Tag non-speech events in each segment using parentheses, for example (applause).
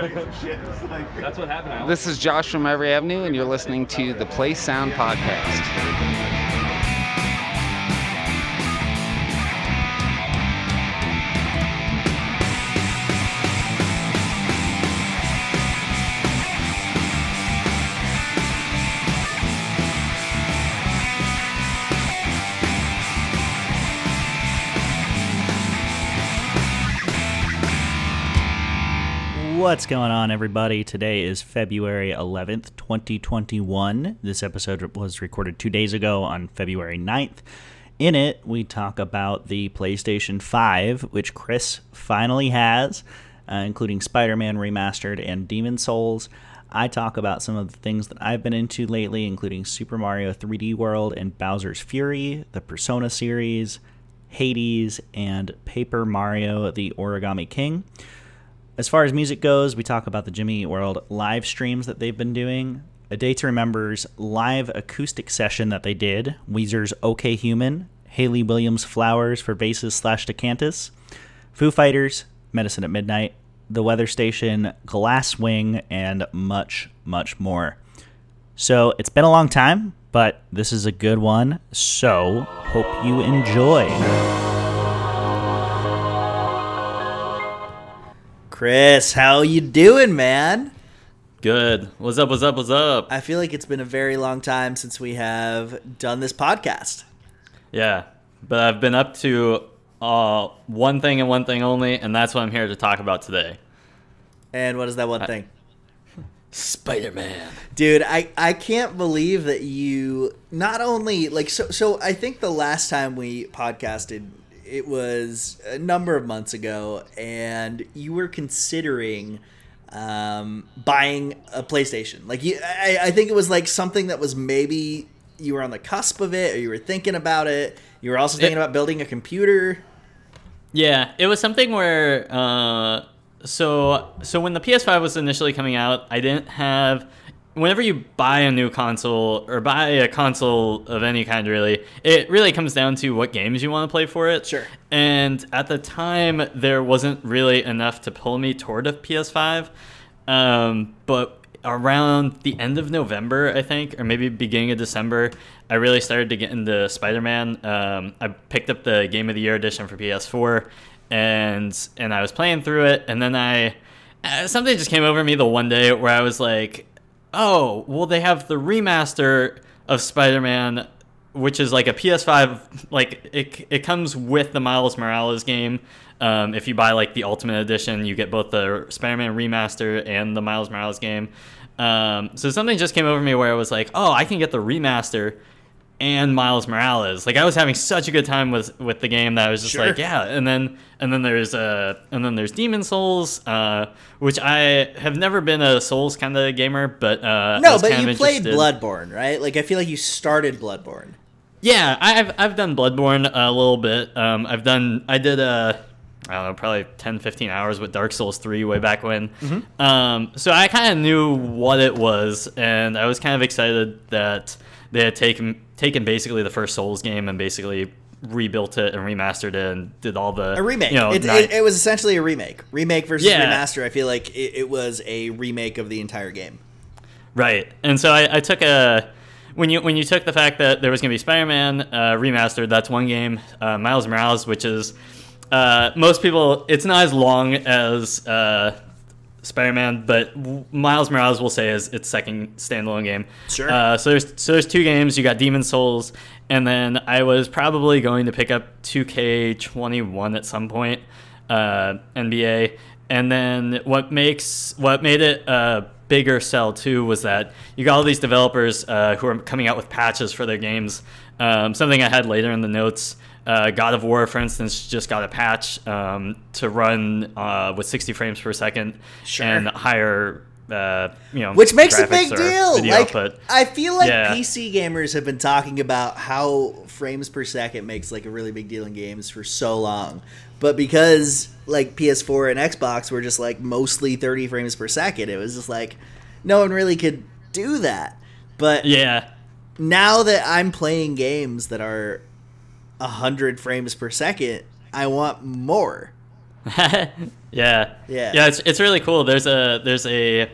(laughs) That's what happened. This is Josh from Every Avenue, and you're listening to the Play Sound Podcast. What's going on, everybody? Today is February 11th, 2021. This episode was recorded two days ago on February 9th. In it, we talk about the PlayStation 5, which Chris finally has, uh, including Spider Man Remastered and Demon Souls. I talk about some of the things that I've been into lately, including Super Mario 3D World and Bowser's Fury, the Persona series, Hades, and Paper Mario the Origami King. As far as music goes, we talk about the Jimmy Eat World live streams that they've been doing. A Day to Remember's live acoustic session that they did, Weezer's OK Human, Hayley Williams Flowers for Vases slash Descansos, Foo Fighters, Medicine at Midnight, The Weather Station, Glasswing, and much, much more. So it's been a long time, but this is a good one. So hope you enjoy. Chris, how you doing, man? Good. What's up? What's up? What's up? I feel like it's been a very long time since we have done this podcast. Yeah, but I've been up to uh, one thing and one thing only, and that's what I'm here to talk about today. And what is that one thing? Spider Man. Dude, I, I can't believe that you not only like so so I think the last time we podcasted it was a number of months ago and you were considering um, buying a PlayStation. Like you I, I think it was like something that was maybe you were on the cusp of it or you were thinking about it. You were also thinking It- about building a computer. Yeah, it was something where uh, so so when the PS5 was initially coming out, I didn't have. Whenever you buy a new console or buy a console of any kind, really, it really comes down to what games you want to play for it. Sure. And at the time, there wasn't really enough to pull me toward a PS5. Um, but around the end of November, I think, or maybe beginning of December, I really started to get into Spider Man. Um, I picked up the Game of the Year edition for PS4, and and I was playing through it, and then I uh, something just came over me the one day where I was like, oh, well, they have the remaster of Spider Man. Which is like a PS5, like it, it comes with the Miles Morales game. Um, if you buy like the Ultimate Edition, you get both the Spider-Man remaster and the Miles Morales game. Um, so something just came over me where I was like, oh, I can get the remaster and Miles Morales. Like I was having such a good time with with the game that I was just Sure. like, yeah. And then and then there's uh and then there's Demon Souls, uh, which I have never been a Souls kind of gamer, but uh, No, but you played interested. Bloodborne, right? Like I feel like you started Bloodborne. Yeah, I've I've done Bloodborne a little bit. Um, I've done I did uh, I don't know probably 10, 15 hours with Dark Souls three way back when. Um, so I kind of knew what it was, and I was kind of excited that they had taken taken basically the first Souls game and basically rebuilt it and remastered it and did all the A remake. You know, it, ni- it, it was essentially a remake. Remake versus Yeah. remaster. I feel like it, it was a remake of the entire game. Right, and so I, I took a when you when you took the fact that there was going to be Spider-Man uh, remastered. That's one game. Uh, Miles Morales, which is uh, most people, it's not as long as uh, Spider-Man, but Miles Morales will say is its second standalone game. Sure. Uh, so there's so there's two games. You got Demon Souls, and then I was probably going to pick up 2K21 at some point, uh, NBA. And then what makes what made it a bigger sell too was that you got all these developers uh, who are coming out with patches for their games. Um, something I had later in the notes. Uh, God of War, for instance, just got a patch um, to run uh, with 60 frames per second Sure. and higher, uh, you know, Which makes a big deal. Like output. I feel like Yeah. PC gamers have been talking about how frames per second makes like a really big deal in games for so long. But because like PS4 and Xbox were just like mostly 30 frames per second, it was just like no one really could do that. But Yeah, now that I'm playing games that are 100 frames per second, I want more. (laughs) yeah, Yeah. yeah. It's it's really cool. There's a there's a,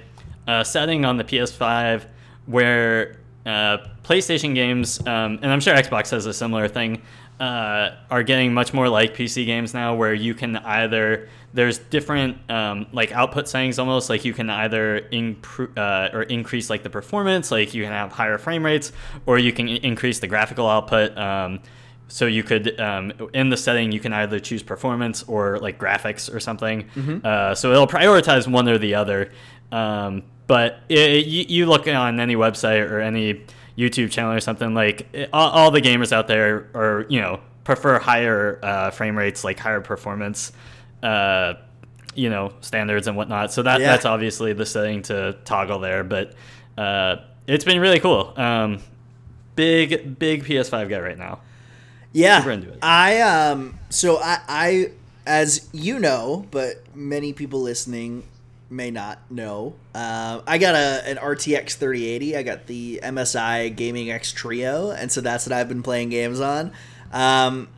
a setting on the PS5 where uh, PlayStation games, um, and I'm sure Xbox has a similar thing, uh, are getting much more like PC games now, where you can either there's different um, like output settings almost like you can either improve uh, or increase like the performance, like you can have higher frame rates, or you can increase the graphical output. Um, so you could um, in the setting you can either choose performance or like graphics or something. Uh, so it'll prioritize one or the other. Um, but it, you, you look on any website or any YouTube channel or something like it, all, all the gamers out there are you know prefer higher uh, frame rates, like higher performance. Uh, you know standards and whatnot. So that Yeah. that's obviously the setting to toggle there. But uh, it's been really cool. Um, big big PS5 guy right now. Yeah, Super into it. I um. So I, I, as you know, but many people listening may not know. Uh, I got a an RTX 3080. I got the MSI Gaming X Trio, and so that's what I've been playing games on. Um,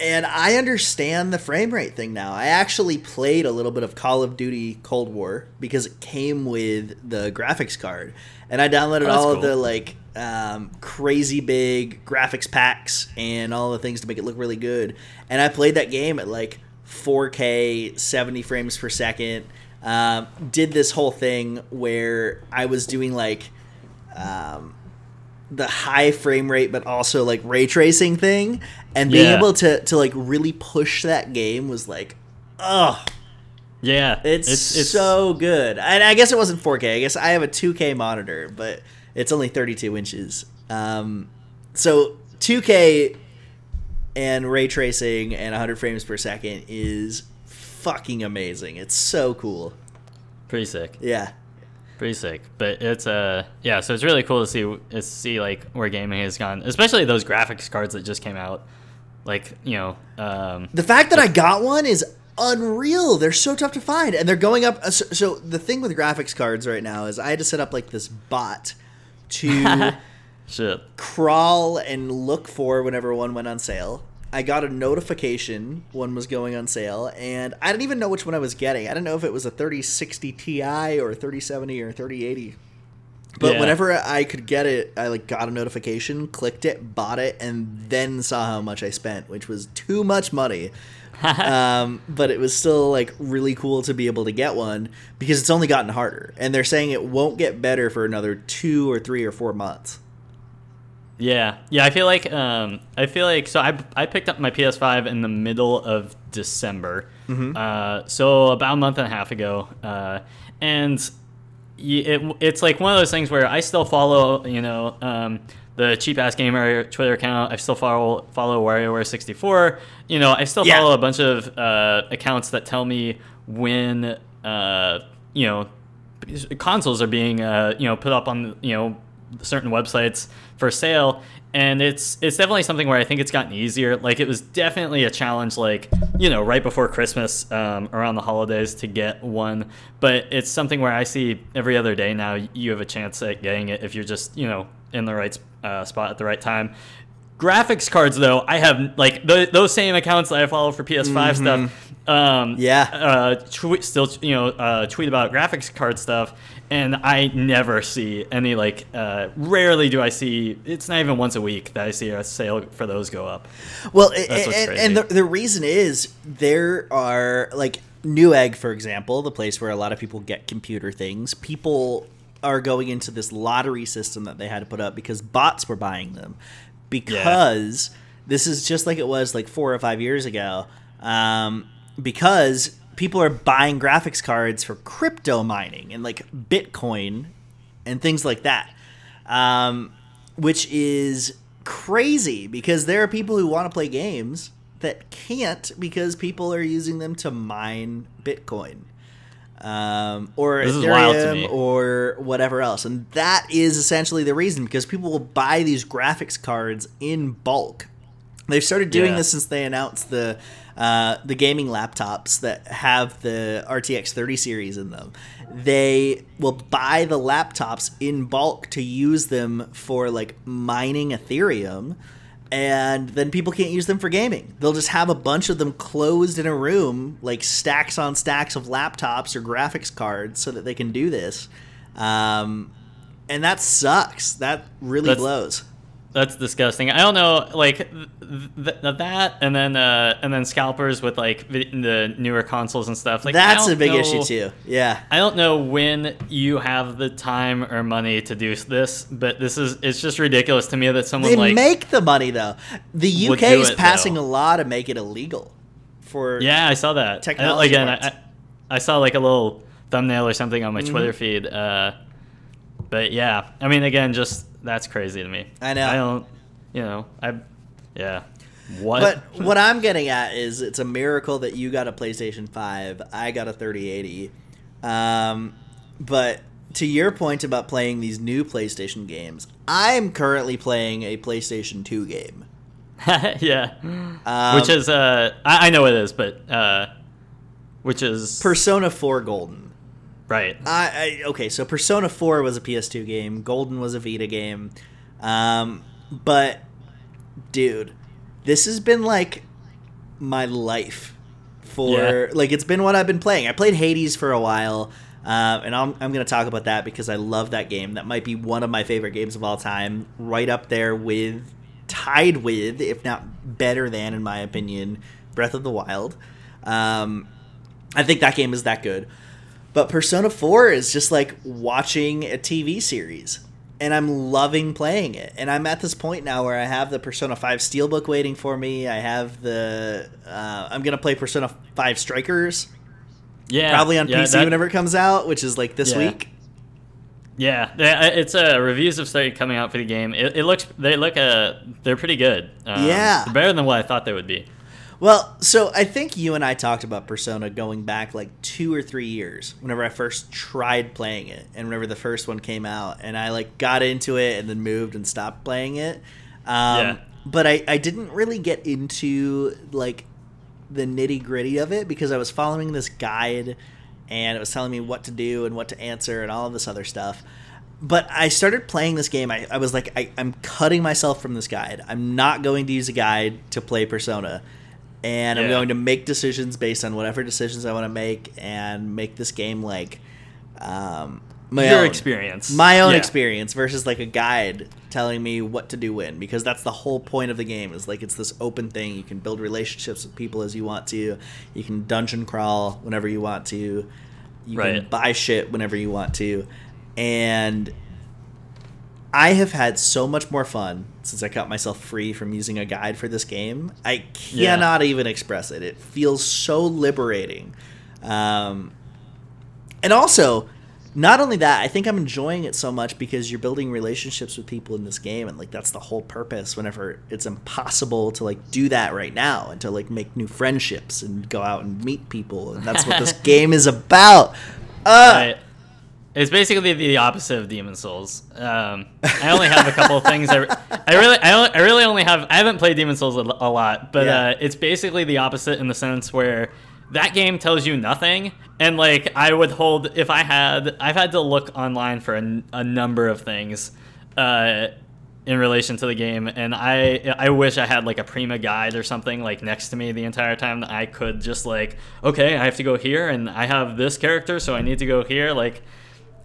and I understand the frame rate thing now. I actually played a little bit of Call of Duty Cold War because it came with the graphics card, and I downloaded Oh, all of the like um, crazy big graphics packs and all the things to make it look really good. And I played that game at like 4K, 70 frames per second. Um, did this whole thing where I was doing like um, the high frame rate but also like ray tracing thing and being Yeah. able to to like really push that game was like oh Yeah, it's, so good and i guess it wasn't 4k i guess i have a 2k monitor but it's only 32 inches um so 2k and ray tracing and 100 frames per second is fucking amazing it's so cool pretty sick. yeah Pretty sick. But it's uh yeah, so it's really cool to see to see like where gaming has gone, especially those graphics cards that just came out. Like you know, um, The fact that I got one is unreal. They're so tough to find, and they're going up. uh, So, so the thing with graphics cards right now is I had to set up like this bot to (laughs) shit. crawl and look for whenever one went on sale. I got a notification one was going on sale, and I didn't even know which one I was getting. I didn't know if it was a 3060 Ti or a 3070 or a 3080. But Yeah. whenever I could get it, I like got a notification, clicked it, bought it, and then saw how much I spent, which was too much money. (laughs) um, but it was still like really cool to be able to get one because it's only gotten harder, and they're saying it won't get better for another two or three or four months. Yeah, yeah. I feel like um, I feel like so. I I picked up my PS5 in the middle of December, uh, so about a month and a half ago, uh, and it, it's like one of those things where I still follow, you know, um, the cheap ass gamer Twitter account. I still follow follow Wario64. You know, I still Yeah. follow a bunch of uh, accounts that tell me when, uh, you know, consoles are being, uh, you know, put up on, you know, certain websites for sale. And it's it's definitely something where I think it's gotten easier. Like it was definitely a challenge, like you know, right before Christmas, um, around the holidays, to get one. But it's something where I see every other day now. You have a chance at getting it if you're just you know in the right uh, spot at the right time. Graphics cards, though, I have like th- those same accounts that I follow for PS5 stuff. Um, Yeah. uh, tweet still you know uh, tweet about graphics card stuff, and I never see any like. Uh, rarely do I see. It's not even once a week that I see a sale for those go up. Well, a- That's what's and, and the, the reason is there are like Newegg, for example, the place where a lot of people get computer things. People are going into this lottery system that they had to put up because bots were buying them. Because this is just like it was like four or five years ago. Um, because people are buying graphics cards for crypto mining and like Bitcoin and things like that. Um, which is crazy because there are people who want to play games that can't because people are using them to mine Bitcoin um, or This is wild to me. Ethereum or whatever else. And that is essentially the reason because people will buy these graphics cards in bulk. They've started doing Yeah. this since they announced the uh, the gaming laptops that have the RTX 30 series in them. They will buy the laptops in bulk to use them for like mining Ethereum and then people can't use them for gaming. They'll just have a bunch of them closed in a room, like stacks on stacks of laptops or graphics cards, so that they can do this. Um, and that sucks. That really That's- blows. That's disgusting. I don't know, like th- th- that, and then uh, and then scalpers with like vi- the newer consoles and stuff. Like That's a big know- issue too. Yeah. I don't know when you have the time or money to do this, but this is it's just ridiculous to me that someone They like make the money though. The UK is it, passing though. a law to make it illegal for yeah, I saw that. I- Technology again. I, I, I saw like a little thumbnail or something on my Mm-hmm. Twitter feed. Uh, but yeah, I mean, again, just that's crazy to me. I know. I don't, you know, I, yeah. What? But (laughs) what I'm getting at is it's a miracle that you got a PlayStation 5, I got a 3080. Um, but to your point about playing these new PlayStation games, I'm currently playing a PlayStation 2 game. (laughs) yeah, Um, which is uh, I, I know it is, but uh, which is Persona 4 Golden. Right. I, I okay, so Persona 4 was a PS2 game, Golden was a Vita game. Um, but dude, this has been like my life for Yeah. like it's been what I've been playing. I played Hades for a while. Uh, and I'm, I'm going to talk about that because I love that game. That might be one of my favorite games of all time, right up there with, tied with, if not better than, in my opinion, Breath of the Wild. Um, I think that game is that good. But Persona 4 is just like watching a TV series. And I'm loving playing it. And I'm at this point now where I have the Persona 5 Steelbook waiting for me. I have the. Uh, I'm going to play Persona 5 Strikers, Yeah, probably on yeah, PC that- whenever it comes out, which is like this Yeah. week. Yeah, it's uh, reviews have started coming out for the game. It, it looks they look uh they're pretty good. Um, Yeah. better than what I thought they would be. Well, so I think you and I talked about Persona going back like two or three years whenever I first tried playing it and whenever the first one came out. And I like got into it and then moved and stopped playing it. Um, Yeah. But I, I didn't really get into like the nitty gritty of it because I was following this guide and it was telling me what to do and what to answer and all of this other stuff. But I started playing this game. I, I was like, I, I'm cutting myself from this guide. I'm not going to use a guide to play Persona. And I'm going to make decisions based on whatever decisions I want to make and make this game like um, my Your own. experience. my own Yeah. experience versus like a guide telling me what to do when because that's the whole point of the game is like it's this open thing. You can build relationships with people as you want to. You can dungeon crawl whenever you want to. You can buy shit whenever you want to. And I have had so much more fun since I cut myself free from using a guide for this game. I Yeah. cannot even express it. It feels so liberating. Um, and also, not only that, I think I'm enjoying it so much because you're building relationships with people in this game, and like that's the whole purpose. Whenever it's impossible to like do that right now and to like make new friendships and go out and meet people, and that's what this (laughs) game is about. Uh, Right. It's basically the opposite of Demon Souls. Um, I only have a couple of things. I, I really, I, only, I really only have. I haven't played Demon Souls a, a lot, but Yeah. uh, it's basically the opposite in the sense where that game tells you nothing, and like I would hold if I had, I've had to look online for a, a number of things. Uh, in relation to the game and I I wish I had like a Prima guide or something like next to me the entire time that I could just like okay I have to go here and I have this character so I need to go here like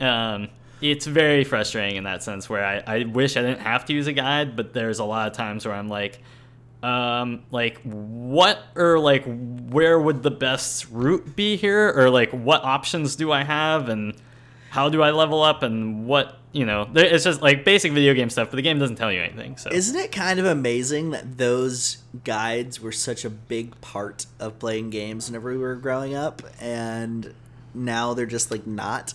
um it's very frustrating in that sense where I, I wish I didn't have to use a guide but there's a lot of times where I'm like um like what or like where would the best route be here? Or like what options do I have? And how do I level up? And what you know it's just like basic video game stuff but the game doesn't tell you anything so. Isn't it kind of amazing that those guides were such a big part of playing games whenever we were growing up, and now they're just like not?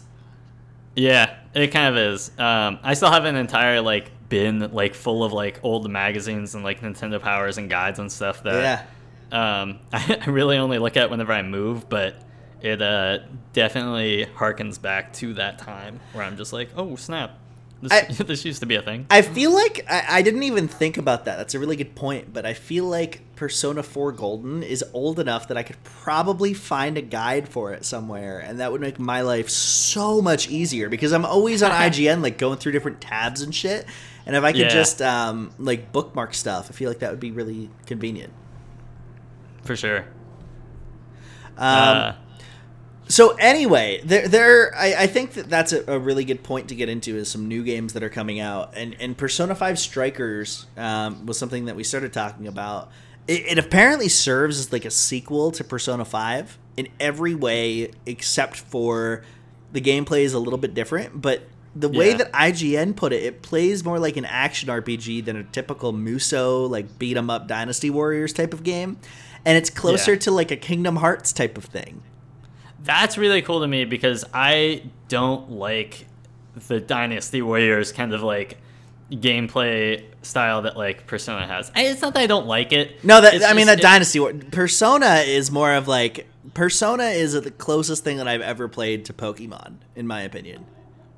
Yeah it kind of is um I still have an entire like bin like full of like old magazines and like Nintendo powers and guides and stuff that yeah. um (laughs) I really only look at whenever I move but it uh definitely harkens back to that time where I'm just like oh snap This, I- (laughs) this used to be a thing. I feel like I, I didn't even think about that. That's a really good point. But I feel like Persona 4 Golden is old enough that I could probably find a guide for it somewhere, and that would make my life so much easier because I'm always on (laughs) IGN, like going through different tabs and shit. And if I could Yeah. just um, like bookmark stuff, I feel like that would be really convenient. For sure. Um, uh, So anyway, there, there, I, I think that that's a, a really good point to get into is some new games that are coming out, and and Persona Five Strikers um, was something that we started talking about. It, it apparently serves as like a sequel to Persona Five in every way except for the gameplay is a little bit different, but. The way Yeah. that IGN put it, it plays more like an action RPG than a typical Musou, like beat 'em up Dynasty Warriors type of game, and it's closer Yeah. to like a Kingdom Hearts type of thing. That's really cool to me because I don't like the Dynasty Warriors kind of like gameplay style that like Persona has. I- It's not that I don't like it. No, that I mean that it- Dynasty War- Persona is more of like Persona is the closest thing that I've ever played to Pokemon, in my opinion.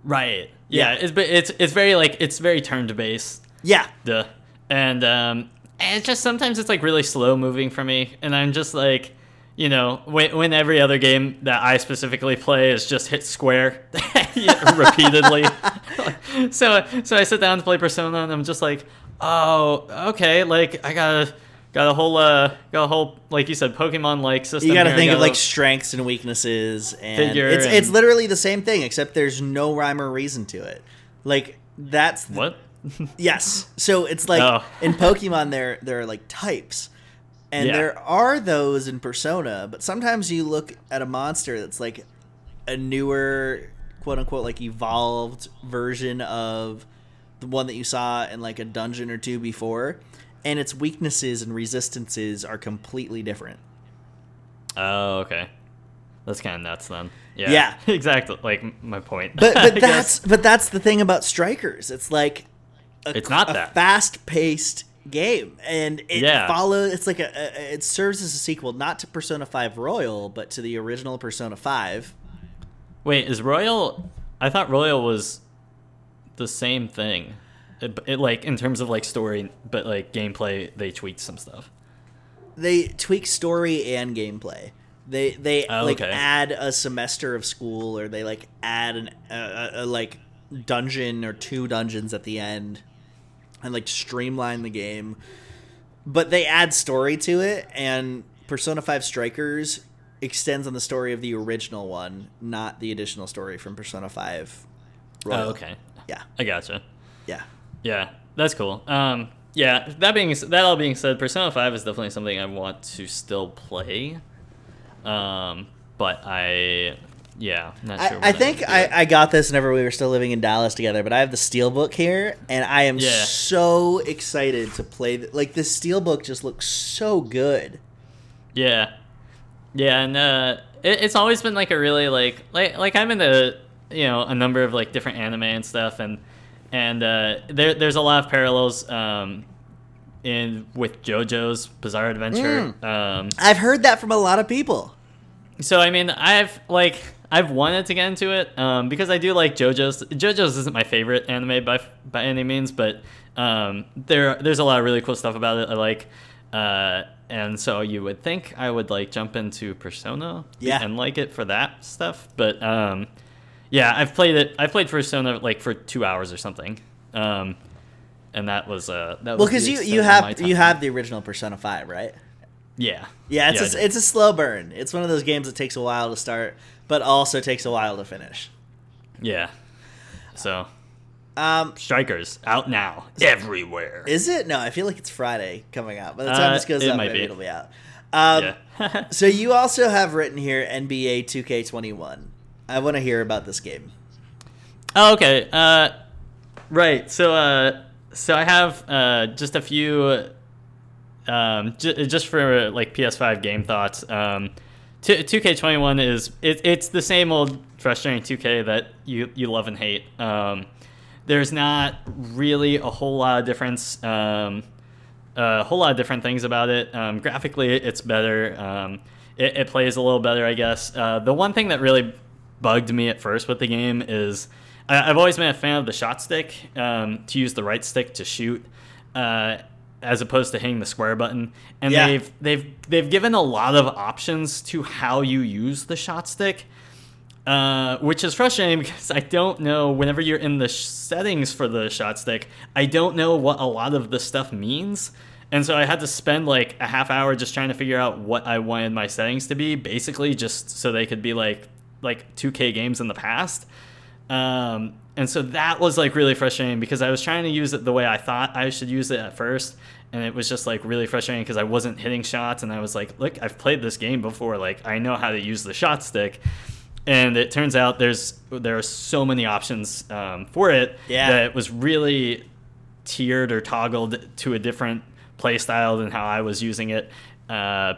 Right. Yeah. Yeah. It's but it's it's very like it's very turn based. Yeah, Duh. And um, and it's just sometimes it's like really slow moving for me, and I'm just like, you know, when when every other game that I specifically play is just hit square (laughs) repeatedly. (laughs) so so I sit down to play Persona, and I'm just like, oh, okay, like I got a got a whole uh got a whole like you said Pokemon like system. you got to think of got a- like strengths and weaknesses, and Figure it's and- it's literally the same thing except there's no rhyme or reason to it. Like that's the- what? Yes. So it's like Oh. in Pokemon there there are like types. And Yeah. there are those in Persona, but sometimes you look at a monster that's like a newer quote unquote like evolved version of the one that you saw in like a dungeon or two before, and its weaknesses and resistances are completely different. Oh, okay. That's kind of nuts then. Yeah. Yeah. (laughs) exactly. Like my point. But (laughs) but that's but that's the thing about strikers. It's like a, It's not a that. fast-paced game, and it Yeah. follows. It's like a, a it serves as a sequel not to Persona Five Royal, but to the original Persona Five. Wait, is Royal? I thought Royal was the same thing. It, it, like in terms of like story, but like gameplay, they tweaked some stuff. They tweak story and gameplay. They they Oh, like okay. add a semester of school, or they like add an a, a, a like dungeon or two dungeons at the end, and like streamline the game. But they add story to it, and Persona Five Strikers extends on the story of the original one, not the additional story from Persona Five. Royal. Oh, okay. Yeah, I gotcha. yeah. Yeah, that's cool. Um, yeah, that being that all being said, Persona Five is definitely something I want to still play. Um, but I, yeah, not I, sure. I think I. I got this whenever we were still living in Dallas together, but I have the Steelbook here, and I am Yeah. so excited to play. th- Like, this Steelbook just looks so good. Yeah, yeah, and uh, it, it's always been like a really like like like I'm in the you know a number of like different anime and stuff, and and uh, there there's a lot of parallels um, in with JoJo's Bizarre Adventure. Um, I've heard that from a lot of people. so I mean, I've like I've wanted to get into it um, because I do like JoJo's. JoJo's isn't my favorite anime by by any means, but um, there there's a lot of really cool stuff about it. I like, uh, and so you would think I would like jump into Persona, Yeah. and like it for that stuff. But um, yeah, I've played it. I played Persona like for two hours or something. Um, and that was uh that Well, because you you have you have the original Persona Five, right? yeah Yeah, it's I a, it's a slow burn. It's one of those games that takes a while to start, but also takes a while to finish. yeah so Um, strikers out now everywhere is it? No, I feel like it's Friday coming out. By the time Uh, this goes might maybe be. it'll be out. Um, yeah (laughs) So you also have written here NBA 2K21. I want to hear about this game. Oh, okay. Uh, right. So, uh, so I have uh, just a few, um, j- just for like PS5 game thoughts. Um, two K twenty one is it, it's the same old frustrating two K that you you love and hate. Um, there's not really a whole lot of difference. Um, a whole lot of different things about it. Um, graphically, it's better. Um, it, it plays a little better, I guess. Uh, the one thing that really bugged me at first with the game is I, I've always been a fan of the shot stick um, to use the right stick to shoot. Uh, as opposed to hitting the square button, and Yeah. they've they've they've given a lot of options to how you use the shot stick, uh, which is frustrating (laughs) because I don't know. Whenever you're in the sh- settings for the shot stick, I don't know what a lot of the stuff means, and so I had to spend like a half hour just trying to figure out what I wanted my settings to be, basically just so they could be like like 2K games in the past. Um, and so that was like really frustrating because I was trying to use it the way I thought I should use it at first. And it was just like really frustrating because I wasn't hitting shots. And I was like, look, I've played this game before. Like, I know how to use the shot stick. And it turns out there's there are so many options um, for it Yeah. that it was really tiered or toggled to a different play style than how I was using it. Uh,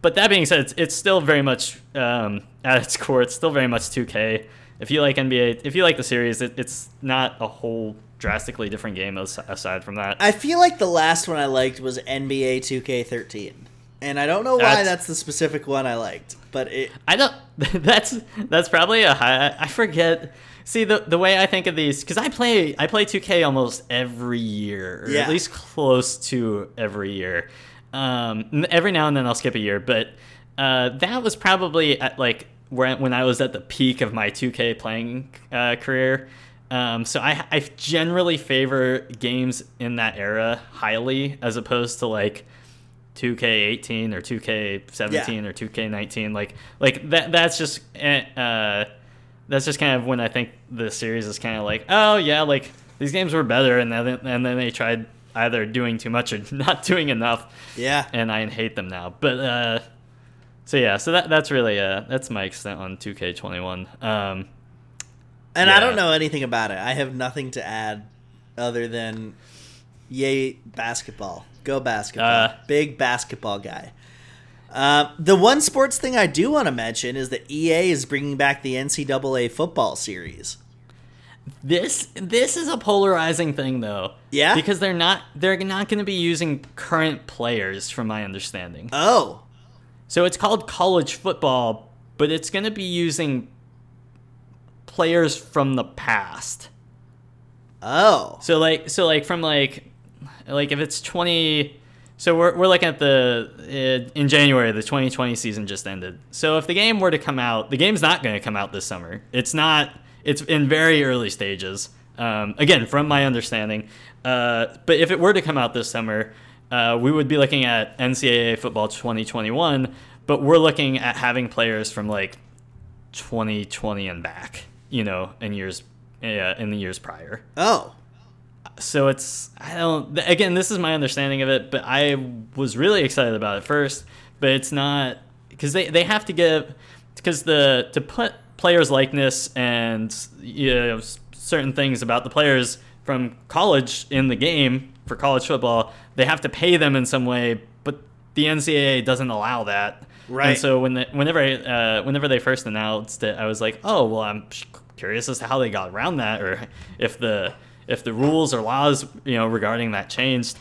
but that being said, it's, it's still very much um, at its core. It's still very much 2K. If you like NBA, if you like the series, it, it's not a whole drastically different game aside from that. I feel like the last one I liked was NBA 2K13. And I don't know why That's- that's, the specific one I liked, but it I don't. (laughs) That's that's probably a high. I forget. See the the way I think of these because I play I play 2K almost every year, or Yeah. at least close to every year. Um, every now and then I'll skip a year, but uh, that was probably at like where when I was at the peak of my 2K playing uh, career. Um, so I I generally favor games in that era highly as opposed to like 2K18 or 2K17 Yeah. or 2K19 like like that that's just eh, uh that's just kind of when I think the series is kind of like oh yeah like these games were better and then and then they tried either doing too much or (laughs) not doing enough yeah. and I hate them now but uh so yeah so that that's really uh that's my extent on 2K21 um And I don't know anything about it. I have nothing to add other than yay basketball. Go basketball. Uh, Big basketball guy. Uh, the one sports thing I do want to mention is that EA is bringing back the NCAA football series. This this is a polarizing thing though. Yeah? Because they're not they're not going to be using current players from my understanding. Oh, So it's called college football, but it's going to be using players from the past. oh, So like so like from like like if it's 20 so we're, we're looking at the uh, in January the 2020 season just ended. So if the game were to come out, the game's not going to come out this summer. It's not it's in very early stages. Um, again, from my understanding. Uh, but if it were to come out this summer, uh, we would be looking at NCAA football 2021, but we're looking at having players from like 2020 and back, you know, in years uh, in the years prior. Oh, so it's I don't again this is my understanding of it but I was really excited about it first but it's not because they, they have to give because the to put players likeness and you know certain things about the players from college in the game for college football they have to pay them in some way but the NCAA doesn't allow that Right. and so when the, whenever uh, whenever they first announced it I was like oh well I'm curious as to how they got around that or if the if the rules or laws you know regarding that changed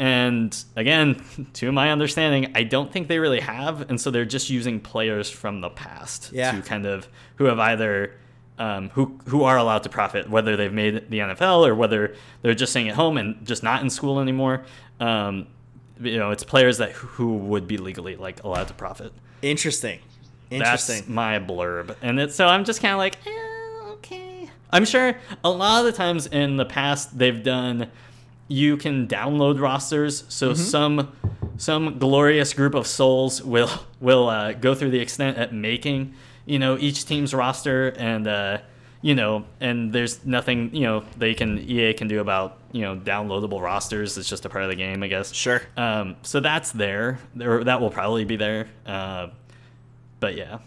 and again (laughs) to my understanding i don't think they really have and so they're just using players from the past Yeah. to kind of who have either um, who who are allowed to profit whether they've made the nfl or whether they're just staying at home and just not in school anymore um, you know it's players that who would be legally like allowed to profit interesting, that's interesting. my blurb. And it's so I'm just kind of like, eh, okay. I'm sure a lot of the times in the past they've done you can download rosters so Mm-hmm. some some glorious group of souls will (laughs) will uh, go through the extent at making you know each team's roster and uh, you know and there's nothing you know they can EA can do about you know downloadable rosters it's just a part of the game I guess Sure. um, so that's there. There, that will probably be there. Uh, but yeah,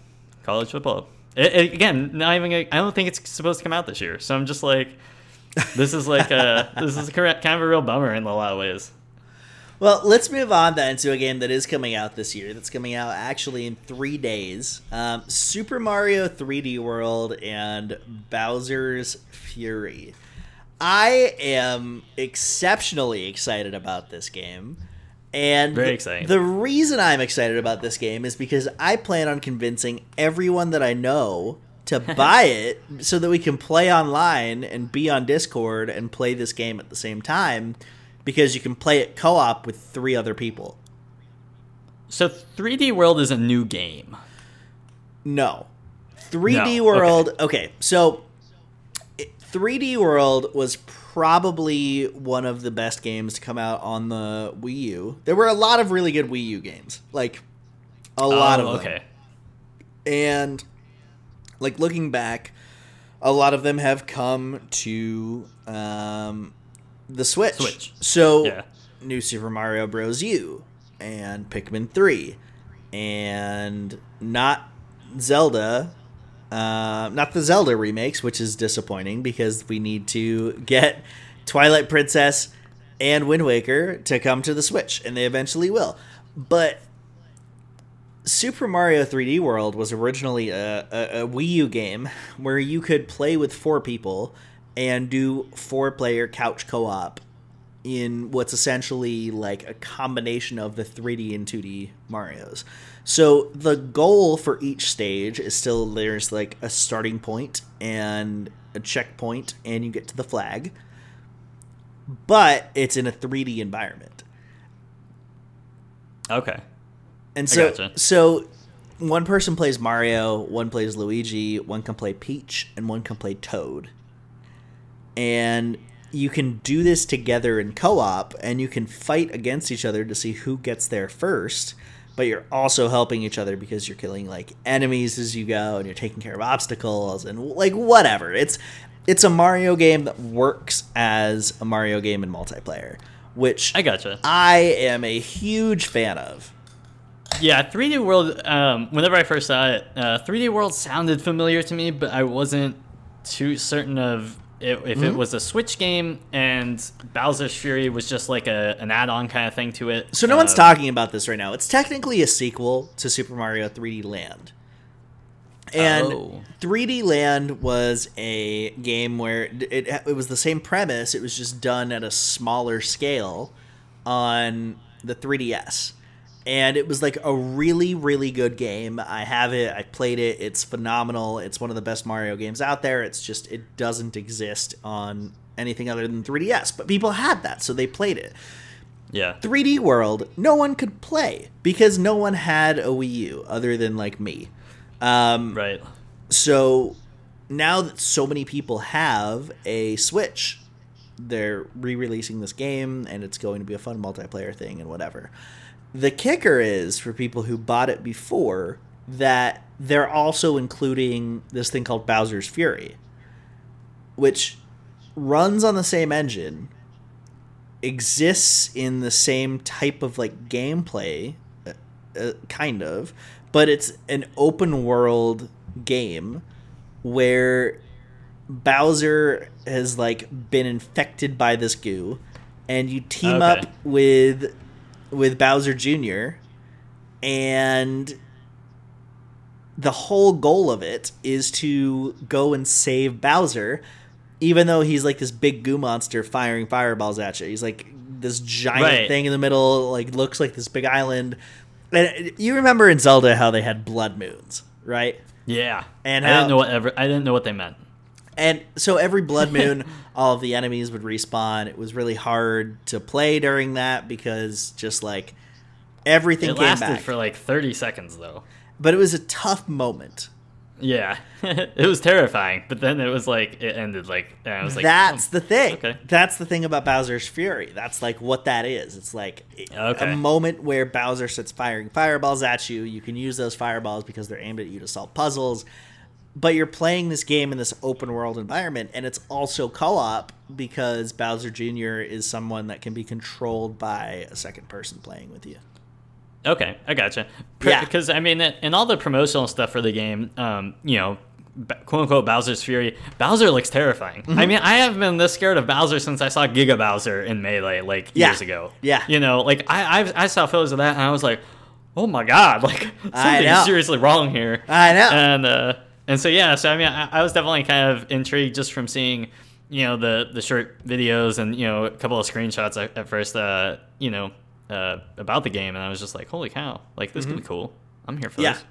college football. It, it- again, not even. I don't think it's supposed to come out this year. So I'm just like, this is like a (laughs) this is a kind of a real bummer in a lot of ways. Well, let's move on then to a game that is coming out this year. That's coming out actually in three days. Um, Super Mario 3D World and Bowser's Fury. I am exceptionally excited about this game. And Very exciting. The reason I'm excited about this game is because I plan on convincing everyone that I know to (laughs) buy it so that we can play online and be on Discord and play this game at the same time because you can play it co-op with three other people. So 3D World is a new game. No. 3D No, World. Okay. so 3D World was probably one of the best games to come out on the Wii U. There were a lot of really good Wii U games. Like a lot Oh, of them. okay. And like looking back, a lot of them have come to um, the Switch. Switch. So Yeah. New Super Mario Bros. U and Pikmin 3 and not Zelda uh, not the Zelda remakes, which is disappointing because we need to get Twilight Princess and Wind Waker to come to the Switch, and they eventually will. But Super Mario 3D World was originally a, a, a Wii U game where you could play with four people and do four player couch co op in what's essentially like a combination of the 3D and 2D Marios. So the goal for each stage is still there's like a starting point and a checkpoint, and you get to the flag, but it's in a 3D environment. Okay. And so, gotcha. so one person plays Mario, one plays Luigi, one can play Peach, and one can play Toad. And you can do this together in co-op, and you can fight against each other to see who gets there first. But you're also helping each other because you're killing like enemies as you go, and you're taking care of obstacles and like whatever. It's it's a Mario game that works as a Mario game in multiplayer, which I gotcha. I am a huge fan of. Yeah, 3D World. Um, whenever I first saw it, uh, 3D World sounded familiar to me, but I wasn't too certain of it, if Mm-hmm. it was a Switch game and Bowser's Fury was just like a an add-on kind of thing to it. So no one's Um, talking about this right now. It's technically a sequel to Super Mario 3D Land. And Oh. 3D Land was a game where it, it, it was the same premise, it was just done at a smaller scale on the 3DS. And it was like a really, really good game. I have it, I played it, it's phenomenal. It's one of the best Mario games out there. It's just, it doesn't exist on anything other than 3DS. But people had that, so they played it. Yeah. 3D World, no one could play because no one had a Wii U other than like me. Um, Right. so now that so many people have a Switch, they're re-releasing this game, and it's going to be a fun multiplayer thing and whatever. The kicker is for people who bought it before that they're also including this thing called Bowser's Fury, which runs on the same engine, exists in the same type of like gameplay, uh, uh, kind of, but it's an open world game where Bowser has like been infected by this goo, and you team Okay. up with with Bowser Jr. and the whole goal of it is to go and save Bowser, even though he's like this big goo monster firing fireballs at you. He's like this giant Right. thing in the middle, like looks like this big island. And you remember in Zelda how they had blood moons, right? Yeah. And I how- didn't know what ever. I didn't know what they meant. And so every blood (laughs) moon, all of the enemies would respawn. It was really hard to play during that because just like everything It came lasted back. for like 30 seconds though. but it was a tough moment. Yeah. (laughs) it was terrifying, but then it was like it ended like and I was like That's oh, the thing. okay. That's the thing about Bowser's Fury. That's like what that is. It's like Okay. a moment where Bowser starts firing fireballs at you. You can use those fireballs because they're aimed at you to solve puzzles. But you're playing this game in this open world environment, and it's also co op because Bowser Jr. is someone that can be controlled by a second person playing with you. Okay, I gotcha. Yeah. Because I mean, in all the promotional stuff for the game, um, you know, quote unquote Bowser's Fury, Bowser looks terrifying. Mm-hmm. I mean, I have been this scared of Bowser since I saw Giga Bowser in Melee like Yeah. years ago. Yeah. You know, like I I've, I saw photos of that and I was like, oh my god, (laughs) like something's seriously wrong here. I know. And uh, and so yeah, so I mean, I, I was definitely kind of intrigued just from seeing. You know the the short videos and you know a couple of screenshots at, at first. Uh, you know uh, about the game, and I was just like, "Holy cow! Like this could be cool. I'm here for Mm-hmm. Yeah. this."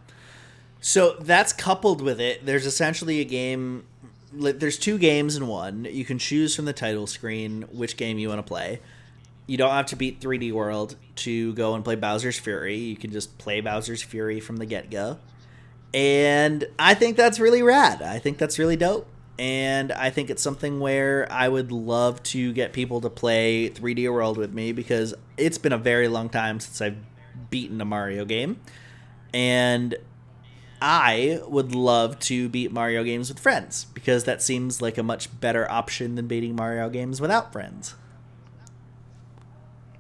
So that's coupled with it. There's essentially a game. There's two games in one. You can choose from the title screen which game you want to play. You don't have to beat 3D World to go and play Bowser's Fury. You can just play Bowser's Fury from the get go. And I think that's really rad. I think that's really dope. And I think it's something where I would love to get people to play 3D World with me because it's been a very long time since I've beaten a Mario game. And I would love to beat Mario games with friends because that seems like a much better option than beating Mario games without friends.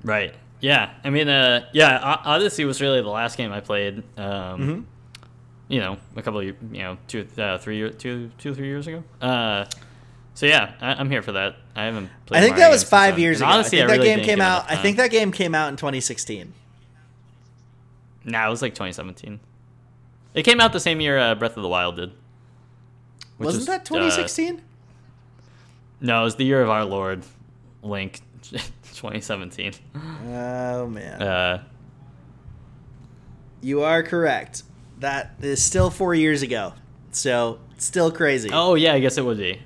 Right. Yeah. I mean, uh, yeah. Odyssey was really the last game I played. Um, Mm-hmm. You know, a couple of you know two, uh, three, year, two, two, three years ago. Uh, so yeah, I, I'm here for that. I haven't. played I think Mario that was five years ago. Odyssey, I think that really game came out. I think that game came out in 2016. Nah, it was like 2017. It came out the same year uh, Breath of the Wild did. Wasn't is, that uh, 2016? no, it was the year of our Lord, Link, (laughs) 2017. oh man, Uh, you are correct. That is still four years ago. So still crazy. oh yeah, I guess it would be.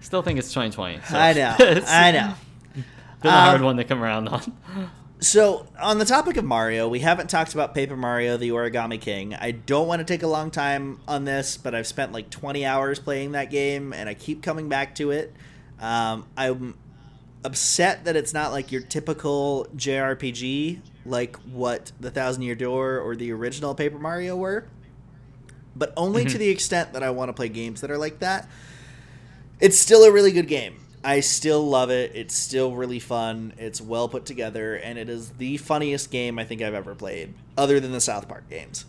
Still think it's 2020. so I know. (laughs) I know. (laughs) Been a hard Um, one to come around on. (laughs) So, on the topic of Mario, we haven't talked about Paper Mario the Origami King. I don't want to take a long time on this, but I've spent like 20 hours playing that game and I keep coming back to it. Um, I'm upset that it's not like your typical JRPG like what The Thousand Year Door or the original Paper Mario were, but only to mhm. the extent that I want to play games that are like that. It's still a really good game. I still love it. It's still really fun. It's well put together, and it is the funniest game I think I've ever played, other than the South Park games.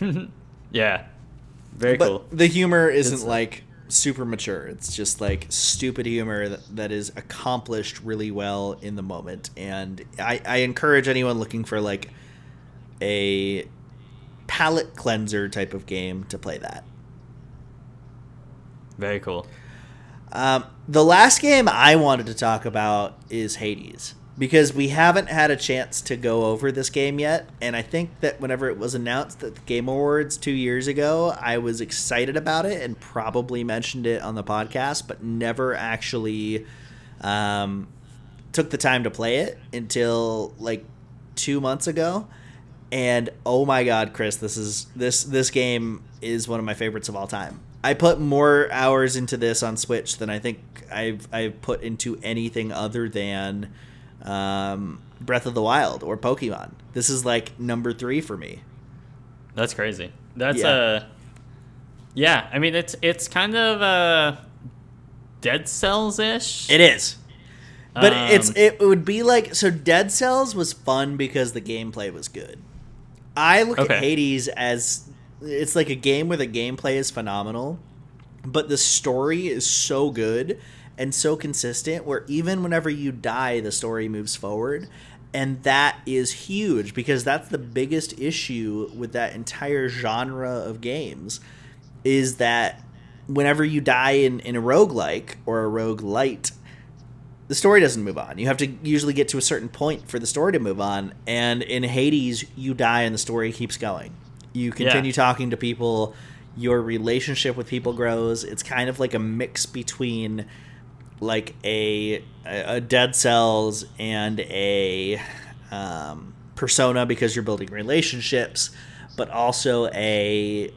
(laughs) yeah, very but cool. the humor isn't It's- like super mature. It's just like stupid humor that, that is accomplished really well in the moment. And I, I encourage anyone looking for like a palate cleanser type of game to play that. Very cool. Um, the last game I wanted to talk about is Hades because we haven't had a chance to go over this game yet. And I think that whenever it was announced at the Game Awards two years ago, I was excited about it and probably mentioned it on the podcast, but never actually um, took the time to play it until like two months ago. And oh my god, Chris, this is this this game is one of my favorites of all time. I put more hours into this on Switch than I think I've I've put into anything other than um, Breath of the Wild or Pokemon. This is like number three for me. That's crazy. That's Yeah. uh Yeah, I mean it's it's kind of uh Dead Cells ish. It is. But it's Um, it would be like so Dead Cells was fun because the gameplay was good. I look at Hades as it's like a game where the gameplay is phenomenal, but the story is so good and so consistent where even whenever you die the story moves forward and that is huge because that's the biggest issue with that entire genre of games is that whenever you die in, in a roguelike or a roguelite the story doesn't move on. You have to usually get to a certain point for the story to move on. And in Hades, you die and the story keeps going. You continue talking to people, your relationship with people grows. It's kind of like a mix between like a a Dead Cells and a um, Persona because you're building relationships, but also a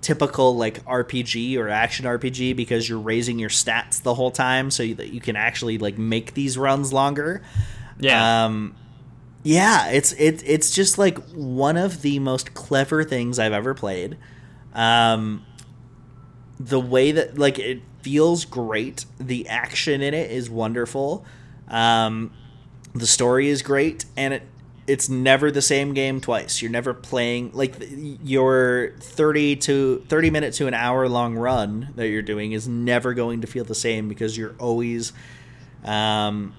typical like RPG or action RPG because you're raising your stats the whole time so that you can actually like make these runs longer. yeah. Um yeah, it's it it's just like one of the most clever things I've ever played. Um the way that like it feels great, the action in it is wonderful. Um the story is great and it it's never the same game twice. You're never playing like your 30 to 30 minute to an hour long run that you're doing is never going to feel the same because you're always um,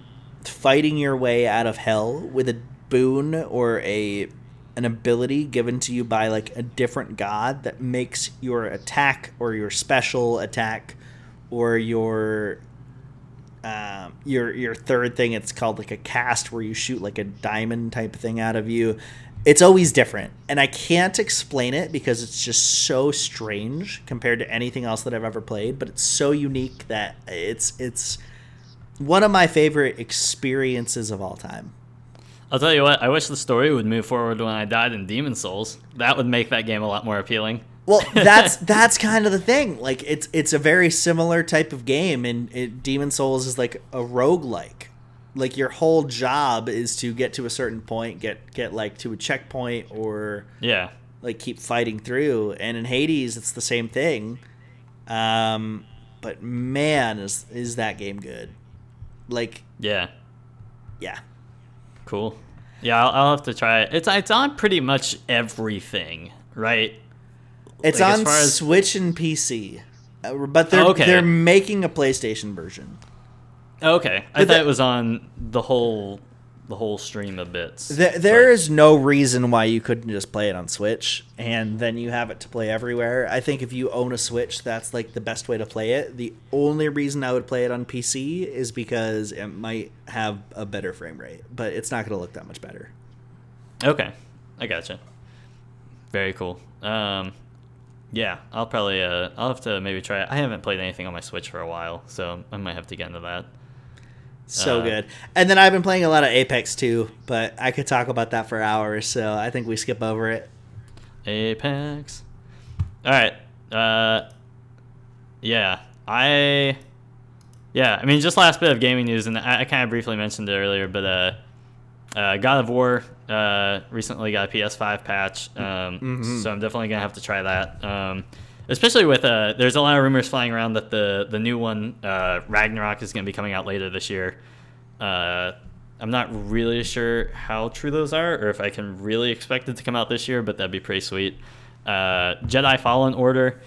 fighting your way out of hell with a boon or a an ability given to you by like a different god that makes your attack or your special attack or your um, your your third thing it's called like a cast where you shoot like a diamond type thing out of you it's always different and i can't explain it because it's just so strange compared to anything else that i've ever played but it's so unique that it's it's one of my favorite experiences of all time I'll tell you what. I wish the story would move forward when I died in Demon's Souls. That would make that game a lot more appealing. Well (laughs) that's that's kind of the thing like it's it's a very similar type of game and it, demon souls is like a roguelike like your whole job is to get to a certain point get get like to a checkpoint or Yeah. like keep fighting through. And in Hades, it's the same thing. Um, but man, is is that game good? Like, Yeah. yeah, Cool. Yeah, I'll, I'll have to try it. It's it's on pretty much everything, right? It's Like, as on far as- Switch and PC, uh, but they're okay. they're making a PlayStation version. Okay, I But thought that- it was on the whole the whole stream of bits. There, there but- is no reason why you couldn't just play it on Switch and then you have it to play everywhere. I think if you own a Switch, that's like the best way to play it. The only reason I would play it on PC is because it might have a better frame rate, but it's not going to look that much better. Okay, I gotcha. Very cool. Um, yeah, I'll probably uh, I'll have to maybe try it. I haven't played anything on my Switch for a while, so I might have to get into that. So Uh, good. And then I've been playing a lot of Apex too, but I could talk about that for hours, so I think we skip over it. Apex. All right. Uh, yeah, I. Yeah, I mean, just last bit of gaming news, and I, I kind of briefly mentioned it earlier, but uh, uh, God of War uh, recently got a PS5 patch, um, so I'm definitely gonna have to try that. Um, especially with uh, there's a lot of rumors flying around that the the new one uh, Ragnarok is gonna be coming out later this year. Uh, I'm not really sure how true those are, or if I can really expect it to come out this year, but that'd be pretty sweet. Uh, Jedi Fallen Order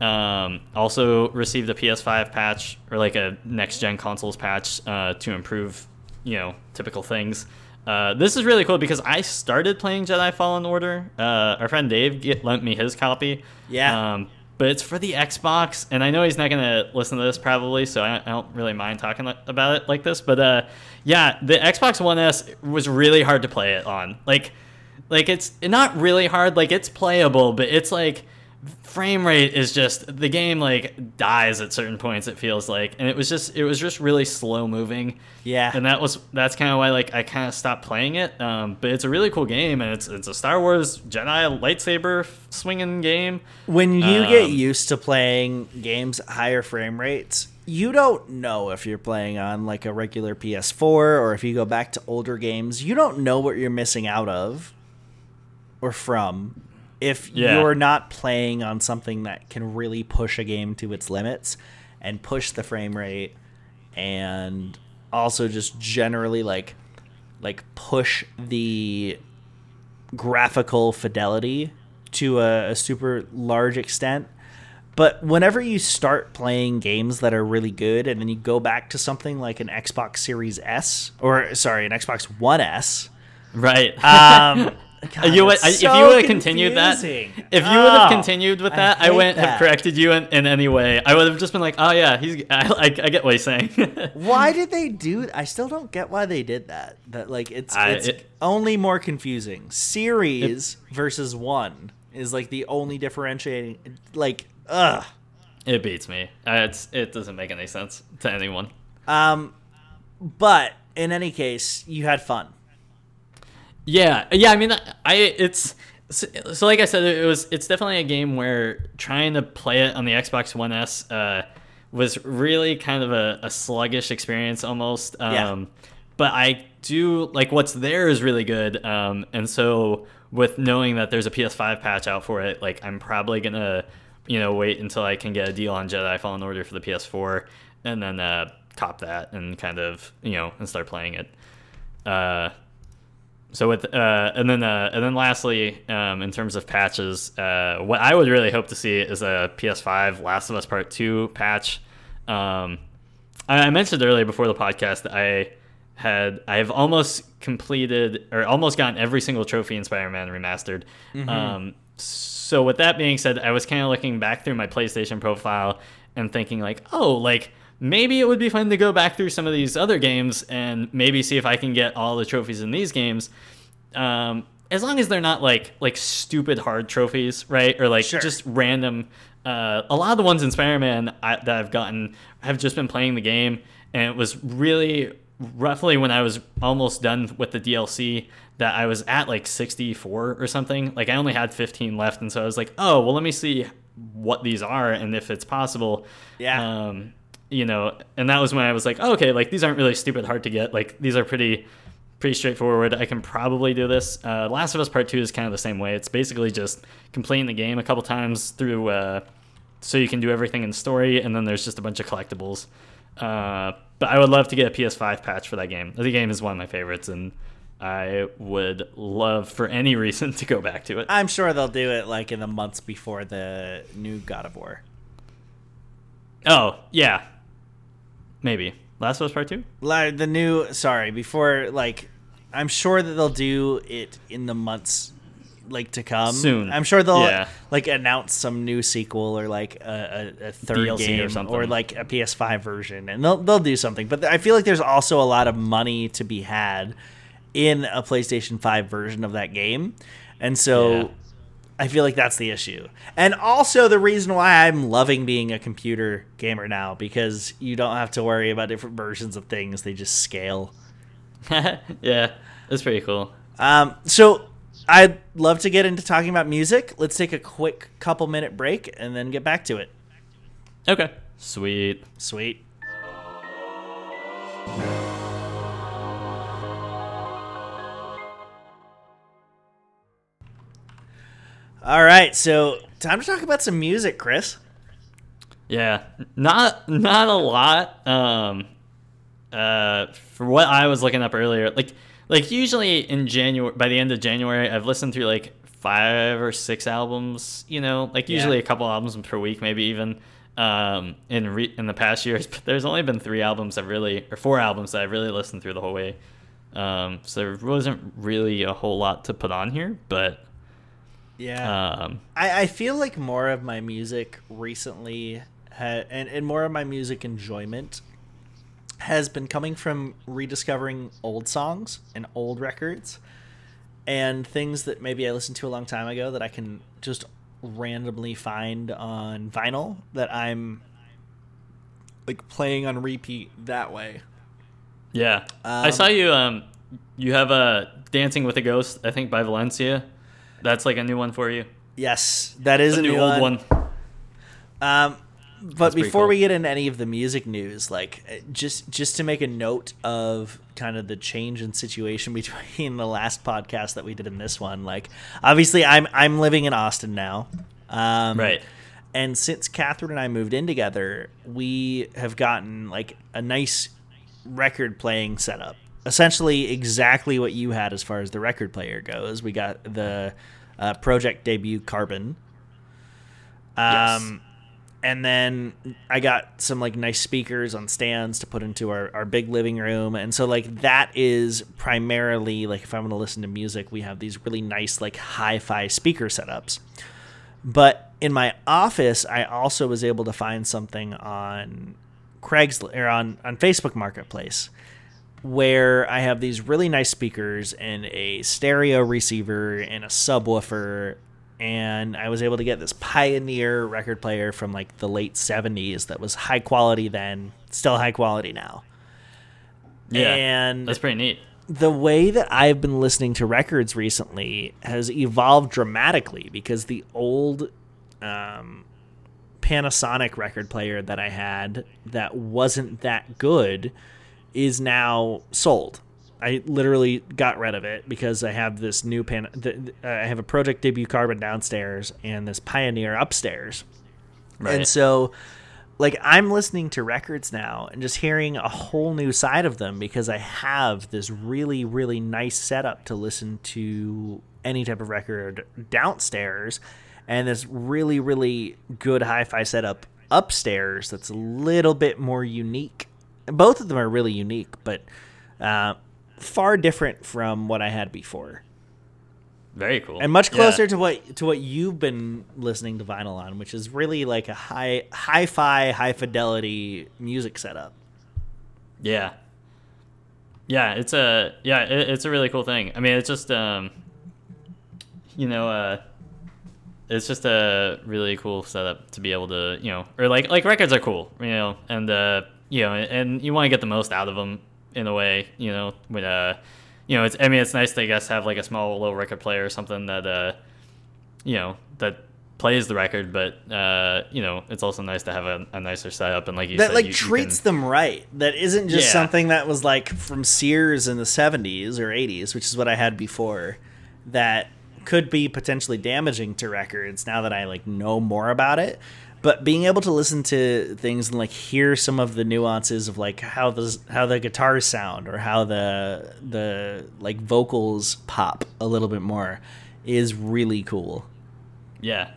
um, also received a PS5 patch or like a next gen consoles patch uh, to improve, you know, typical things. Uh, this is really cool because I started playing Jedi Fallen Order. Uh, our friend Dave get, lent me his copy. Yeah. Um, but it's for the Xbox, and I know he's not gonna listen to this probably, so I, I don't really mind talking about it like this. But uh, yeah, the Xbox One S was really hard to play it on. Like, like it's not really hard. Like it's playable, but it's like frame rate is just the game like dies at certain points. It feels like, and it was just it was just really slow moving. Yeah. and that was that's kind of why like I kind of stopped playing it. Um, but it's a really cool game, and it's it's a Star Wars Jedi lightsaber swinging game. When you get Um, used to playing games at higher frame rates, you don't know if you're playing on like a regular PS4 or if you go back to older games, you don't know what you're missing out of or from if Yeah. you're not playing on something that can really push a game to its limits and push the frame rate and also just generally like like push the graphical fidelity to a, a super large extent. But whenever you start playing games that are really good and then you go back to something like an Xbox Series S or sorry, an Xbox One S, Right. um, (laughs) God, you would, I, if you would have continued that, if you would have Oh, continued with that, I, hate wouldn't that. have corrected you in, in any way. I would have just been like, oh yeah, he's. (laughs) I, I, I get what he's saying. (laughs) Why did they do? I still don't get why they did that. That like it's I- it's it- only more confusing. Series versus one is like the only differentiating. Like, ugh. it beats me. Uh, It's it doesn't make any sense to anyone. Um, but in any case, you had fun. Yeah, yeah. I mean, I it's so, so like I said, it was it's definitely a game where trying to play it on the Xbox One S uh, was really kind of a, a sluggish experience almost. Um, Yeah. But I do like what's there is really good, um, and so with knowing that there's a PS5 patch out for it, like I'm probably gonna you know wait until I can get a deal on Jedi Fallen Order for the PS4, and then uh, cop that and kind of you know and start playing it. Uh, so with uh, and then uh, and then lastly, um, in terms of patches, uh, what I would really hope to see is a PS5 Last of Us Part Two patch. Um, I, I mentioned earlier before the podcast that I had I've almost completed or almost gotten every single trophy in Spider-Man Remastered. Um, so with that being said, I was kind of looking back through my PlayStation profile and thinking like, oh, like maybe it would be fun to go back through some of these other games and maybe see if I can get all the trophies in these games. Um, as long as they're not like like stupid hard trophies, right? Or like Sure. just random. Uh, a lot of the ones in Spider-Man I, that I've gotten have just been playing the game, and it was really roughly when I was almost done with the DLC that I was at like 64 or something. Like I only had 15 left, and so I was like, oh well, let me see what these are and if it's possible. Yeah. Um, you know, and that was when I was like, oh, okay, like these aren't really stupid hard to get. Like these are pretty pretty straightforward. I can probably do this. Uh, Last of Us Part Two is kind of the same way. It's basically just completing the game a couple times through, uh, so you can do everything in story, and then there's just a bunch of collectibles. Uh, but I would love to get a PS5 patch for that game. The game is one of my favorites, and I would love for any (laughs) reason to go back to it. I'm sure they'll do it like in the months before the new God of War. Oh yeah, maybe Last of Us Part Two. Like the new, sorry, before like, I'm sure that they'll do it in the months like to come Soon. I'm sure they'll Yeah. like announce some new sequel or like a, a, a third DLC or game or, something. like a PS5 version, and they'll they'll do something. But I feel like there's also a lot of money to be had in a PlayStation 5 version of that game, and so. Yeah. I feel like that's the issue. And also the reason why I'm loving being a computer gamer now because you don't have to worry about different versions of things, they just scale. (laughs) yeah, that's pretty cool. Um, so I'd love to get into talking about music. Let's take a quick couple minute break and then get back to it. Okay, sweet. Sweet. All right, so time to talk about some music, Chris. Yeah, not not a lot. Um, uh, for what I was looking up earlier, like like usually in January, by the end of January, I've listened through like five or six albums. You know, like usually Yeah. a couple albums per week, maybe even. Um, in re- in the past years, (laughs) but there's only been three albums I've really, or four albums that I've really listened through the whole way. Um, so there wasn't really a whole lot to put on here, but Yeah. um, I, I feel like more of my music recently ha- and, and more of my music enjoyment has been coming from rediscovering old songs and old records and things that maybe I listened to a long time ago that I can just randomly find on vinyl that I'm like playing on repeat that way. Yeah, I Um, saw you. Um, you have a "Dancing with a Ghost," I think by Valencia. That's like a new one for you. Yes, that is A a, new, old one. Um, but That's before cool. we get into any of the music news, like uh, just just to make a note of kind of the change in situation (laughs) between the last podcast that we did and this one, like obviously I'm I'm living in Austin now, um, Right. And since Catherine and I moved in together, we have gotten like a nice record playing setup. Essentially, exactly what you had as far as the record player goes. We got the uh, Pro-Ject Debut Carbon. Yes. Um, and then I got some like nice speakers on stands to put into our, our big living room. And so like that is primarily like if I'm gonna listen to music, we have these really nice like hi-fi speaker setups. But in my office, I also was able to find something on Craigslist or on, on Facebook Marketplace where I have these really nice speakers and a stereo receiver and a subwoofer. And I was able to get this Pioneer record player from like the late 70s that was high quality then, still high quality now. Yeah, And that's pretty neat. the way that I've been listening to records recently has evolved dramatically because the old um, Panasonic record player that I had that wasn't that good is now sold. I literally got rid of it because I have this new pan. The, uh, I have a Pro-Ject Debut Carbon downstairs and this Pioneer upstairs. Right. And so, like, I'm listening to records now and just hearing a whole new side of them because I have this really, really nice setup to listen to any type of record downstairs and this really, really good hi fi setup upstairs that's a little bit more unique. Both of them are really unique, but uh, far different from what I had before Very cool. and much Yeah. closer to what to what you've been listening to vinyl on, which is really like a high hi-fi, high fidelity music setup. Yeah. Yeah, it's a yeah, it, it's a really cool thing. I mean, it's just um you know, uh, it's just a really cool setup to be able to, you know, or like like records are cool, you know, and uh, you know, and you want to get the most out of them in a way, you know, with uh, you know, it's I mean, it's nice to I guess have like a small little record player or something that uh, you know, that plays the record, but uh, you know, it's also nice to have a, a nicer setup and like you that said, like you, you treats can- them right. That isn't just Yeah. something that was like from Sears in the 70s or 80s, which is what I had before. That could be potentially damaging to records now that I like know more about it. But being able to listen to things and like hear some of the nuances of like how the how the guitars sound or how the the like vocals pop a little bit more is really cool. Yeah,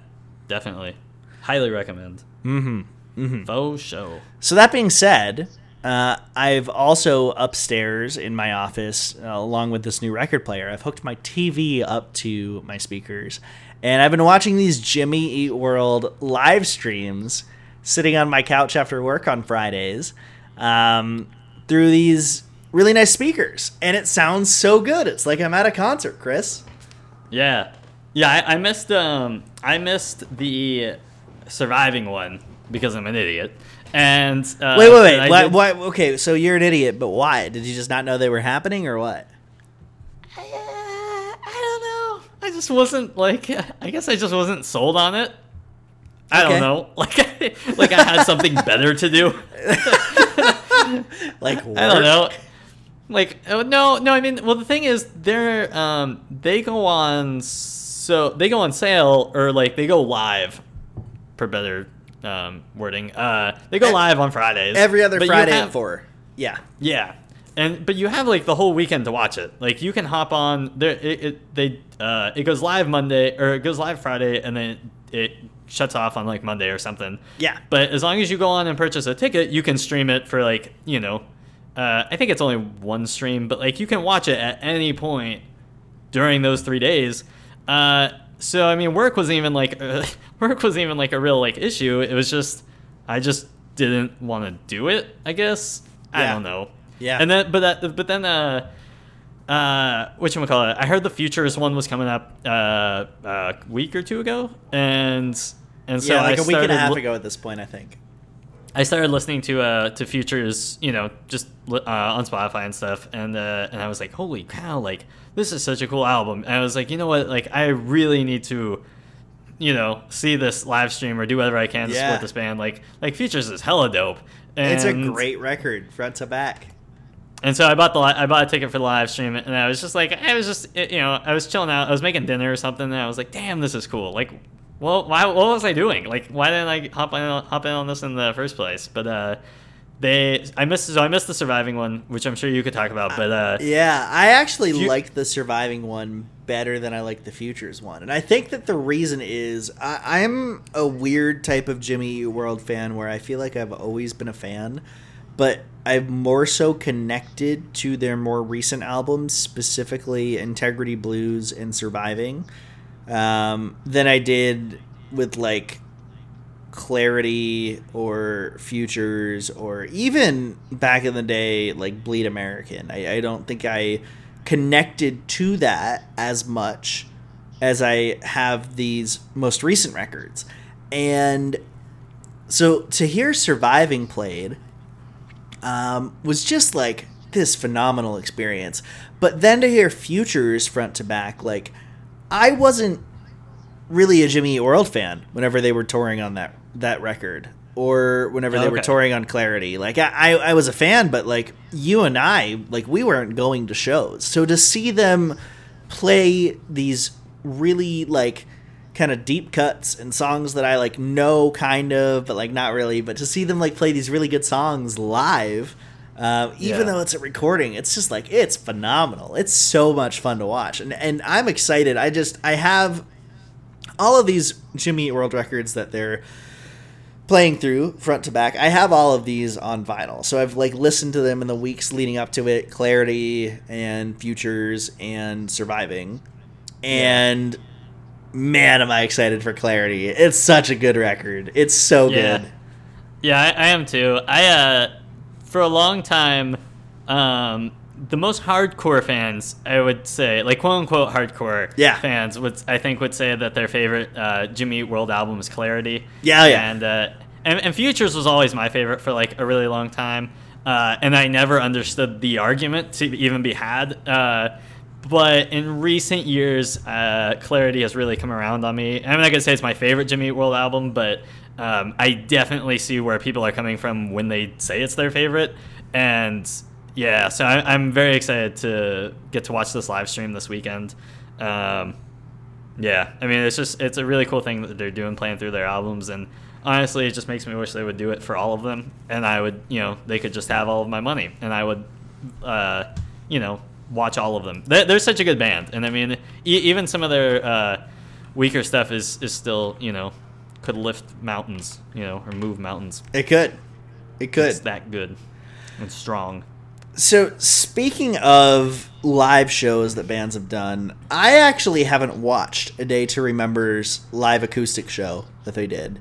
definitely. Highly recommend. Mm-hmm. Mm-hmm. Faux show. So that being said, uh, I've also upstairs in my office, uh, along with this new record player, I've hooked my TV up to my speakers, and I've been watching these Jimmy Eat World live streams, sitting on my couch after work on Fridays, um, through these really nice speakers, and it sounds so good. It's like I'm at a concert, Chris. Yeah, yeah. I, I missed um I missed the surviving one because I'm an idiot. And uh, wait, wait, wait. Why, did- why, okay, so you're an idiot, but why? Did you just not know they were happening, or what? Uh, I don't know. I just wasn't like. (laughs) I guess I just wasn't sold on it. I Okay. don't know. (laughs) Like, I, (laughs) like I had something better to do. Like, I don't know. Like oh, no, no. I mean, well, the thing is, they're um they go on so they go on sale or like they go live, for better um wording. Uh, they go live on Fridays. Every other Friday have- at four. Yeah. Yeah, and but you have like the whole weekend to watch it. Like you can hop on there. It, it they uh it goes live Monday or it goes live Friday and then it shuts off on like Monday or something. Yeah. But as long as you go on and purchase a ticket, you can stream it for like you know, uh, I think it's only one stream, but like you can watch it at any point during those three days. Uh, so I mean, work wasn't even like uh, (laughs) work wasn't even like a real like issue. It was just I just didn't want to do it. I guess I Yeah. don't know. Yeah. And then but that but then uh uh what you call it? I heard the futures one was coming up uh a week or two ago, and and so yeah, like I a week and a half lo- ago at this point, I think. I started listening to uh to futures, you know, just uh, on Spotify and stuff, and uh, and I was like, holy cow, like this is such a cool album. And I was like, you know what, like I really need to, you know, see this live stream or do whatever I can to Yeah. support this band. Like like futures is hella dope. And, It's a great record, front to back. And so I bought the li- I bought a ticket for the live stream, and I was just like, I was just you know, I was chilling out, I was making dinner or something, and I was like, damn, this is cool. Like, well, why? What was I doing? Like, why didn't I hop on hop in on this in the first place? But uh, they, I missed so I missed the surviving one, which I'm sure you could talk about. But uh, Yeah, I actually Fu- like the surviving one better than I like the futures one, and I think that the reason is I, I'm a weird type of Jimmy World fan where I feel like I've always been a fan, but I'm more so connected to their more recent albums, specifically Integrity Blues and Surviving, um, than I did with like clarity or futures or even back in the day like bleed american. I, I don't think i connected to that as much as i have these most recent records. And so to hear surviving played um, was just like this phenomenal experience but then to hear futures front to back like i wasn't really a Jimmy World fan whenever they were touring on that that record or whenever they were touring on Clarity. Like I I was a fan, but like you and I, like we weren't going to shows. So to see them play these really like kind of deep cuts and songs that I like know kind of, but like not really, but to see them like play these really good songs live. Uh, even Yeah. though it's a recording, it's just like it's phenomenal. It's so much fun to watch, and and I'm excited. I just I have all of these Jimmy Eat World records that they're playing through front to back. I have all of these on vinyl, so I've like listened to them in the weeks leading up to it. Clarity and Futures and Surviving, and man, am I excited for Clarity! It's such a good record. It's so Yeah. good. Yeah, I, I am too. I uh, for a long time, um, the most hardcore fans, I would say, like quote unquote hardcore Yeah. fans, would I think would say that their favorite uh, Jimmy World album is Clarity. Yeah, yeah. And, uh, and and Futures was always my favorite for like a really long time, uh, and I never understood the argument to even be had. Uh, but in recent years, uh, Clarity has really come around on me. I'm not gonna say it's my favorite Jimmy Eat World album, but um, I definitely see where people are coming from when they say it's their favorite. And yeah, so I, I'm very excited to get to watch this live stream this weekend. Um, yeah, I mean, it's just it's a really cool thing that they're doing, playing through their albums, and honestly, it just makes me wish they would do it for all of them, and I would, you know, they could just have all of my money, and I would, uh, you know, watch all of them. They're, they're such a good band, and I mean, e- even some of their uh, weaker stuff is is still, you know, could lift mountains, you know, or move mountains. It could. It could. It's that good and strong. So speaking of live shows that bands have done, I actually haven't watched a Day to Remember's live acoustic show that they did,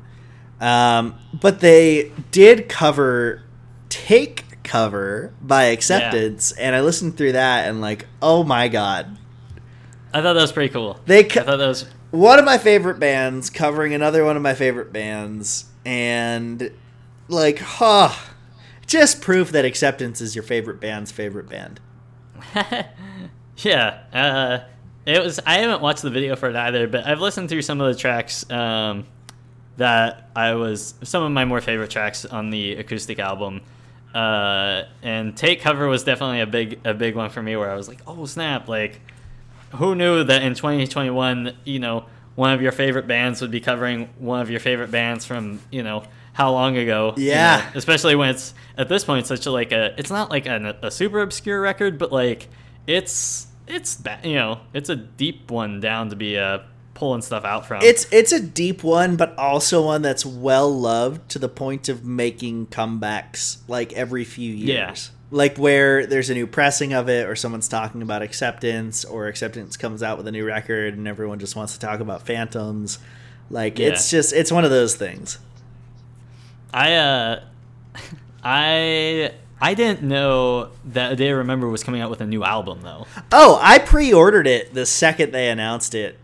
um, but they did cover "Take Cover" by Acceptance, and I listened through that and like, oh my god, I thought that was pretty cool. They I thought that was one of my favorite bands covering another one of my favorite bands, and like, huh, just proof that Acceptance is your favorite band's favorite band. (laughs) yeah, uh, it was. I haven't watched the video for it either, but I've listened through some of the tracks um, that I was some of my more favorite tracks on the acoustic album. Uh, and take cover was definitely a big a big one for me where I was like, oh snap! Like, who knew that in 2021, you know, one of your favorite bands would be covering one of your favorite bands from you know how long ago? you Yeah. know? especially when it's at this point such a like a it's not like an, a super obscure record but like it's it's you know it's a deep one down to be uh pulling stuff out from It's it's a deep one, but also one that's well loved to the point of making comebacks like every few years. Yeah. Like where there's a new pressing of it, or someone's talking about acceptance, or acceptance comes out with a new record, and everyone just wants to talk about phantoms. Like it's just it's one of those things. i uh (laughs) i i didn't know that a day to remember was coming out with a new album though Oh, I pre-ordered it the second they announced it.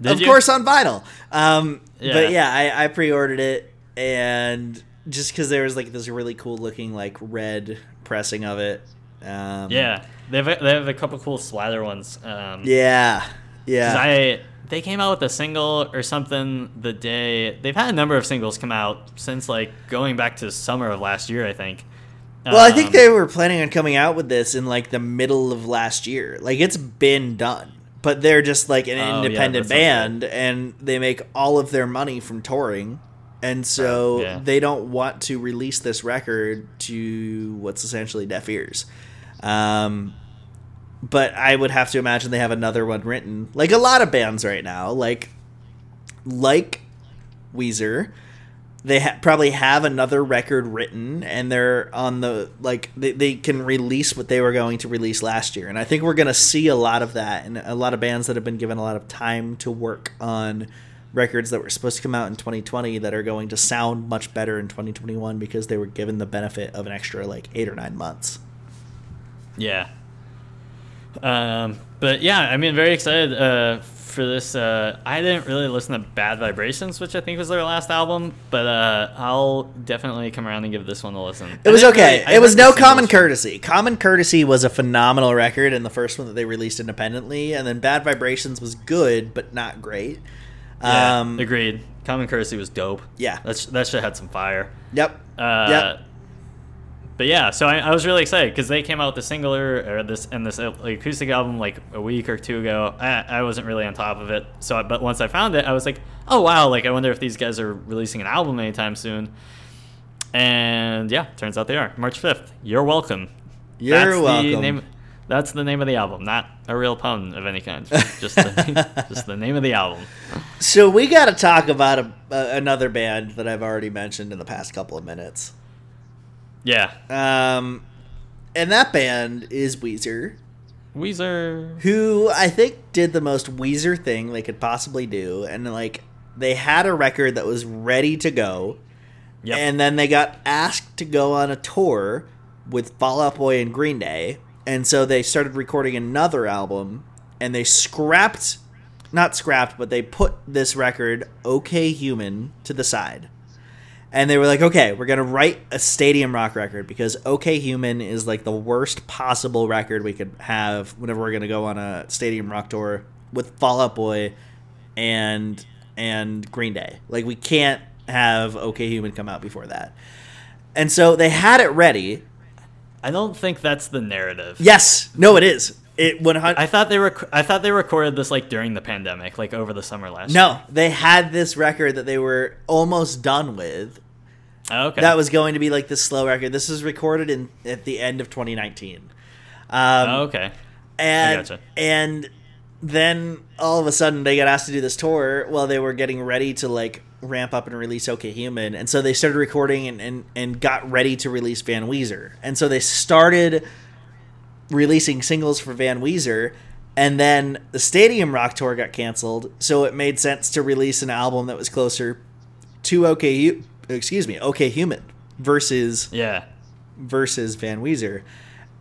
Did of you? course, on vinyl. Um, But Yeah. yeah, I, I pre-ordered it, and just because there was like this really cool looking like red pressing of it. Um, yeah they have a, they have a couple cool slather ones um yeah, yeah. I they came out with a single or something the day they've had a number of singles come out since like going back to summer of last year I think. well, I think Um, they were planning on coming out with this in like the middle of last year. Like it's been done, but they're just like an Oh, independent sounds band, and they make all of their money from touring. And so yeah. they don't want to release this record to what's essentially deaf ears. Um, but I would have to imagine they have another one written, like a lot of bands right now, like like Weezer. They ha- probably have another record written, and they're on the like they, they can release what they were going to release last year, and I think we're gonna see a lot of that, and a lot of bands that have been given a lot of time to work on records that were supposed to come out in 2020 that are going to sound much better in 2021 because they were given the benefit of an extra like eight or nine months. Yeah. Um, but yeah, I mean, very excited uh, for this. Uh, I didn't really listen to Bad Vibrations, which I think was their last album, but uh, I'll definitely come around and give this one a listen. It was okay. really- it was no Common. Courtesy. Common Courtesy was a phenomenal record and the first one that they released independently, and then Bad Vibrations was good but not great. Yeah, Um, agreed. Common Courtesy was dope. Yeah. That's, that shit had some fire. Yep. Uh, Yep. But yeah, so I, I was really excited because they came out with the singular or this and this uh, acoustic album like a week or two ago. I, I wasn't really on top of it, so I, but once I found it, I was like, oh wow, like I wonder if these guys are releasing an album anytime soon. And yeah, turns out they are March fifth. You're welcome. You're that's welcome. The name, that's the name of the album, not a real pun of any kind. (laughs) Just the, just the name of the album. So we got to talk about a, a, another band that I've already mentioned in the past couple of minutes. Yeah, Um, and that band is Weezer, Weezer. who I think did the most Weezer thing they could possibly do, and like they had a record that was ready to go. Yep. And then they got asked to go on a tour with Fall Out Boy and Green Day, and so they started recording another album, and they scrapped, not scrapped, but they put this record, "Okay Human," to the side. And they were like, okay, we're gonna write a stadium rock record because OK Human is like the worst possible record we could have whenever we're gonna go on a stadium rock tour with Fall Out Boy and and Green Day. Like we can't have OK Human come out before that. And so they had it ready. I don't think that's the narrative. Yes, no, it is. It one hundred. I thought they rec- I thought they recorded this like during the pandemic, like over the summer last year. No, they had this record that they were almost done with. Oh, okay. That was going to be like the slow record. This was recorded in at the end of 2019. Um, Oh, okay. and gotcha. and then all of a sudden they got asked to do this tour while they were getting ready to like ramp up and release OK Human, and so they started recording and and, and got ready to release Van Weezer, and so they started releasing singles for Van Weezer. And then the Stadium Rock tour got canceled, so it made sense to release an album that was closer to OK, excuse me, OK Human versus Yeah. versus Van Weezer.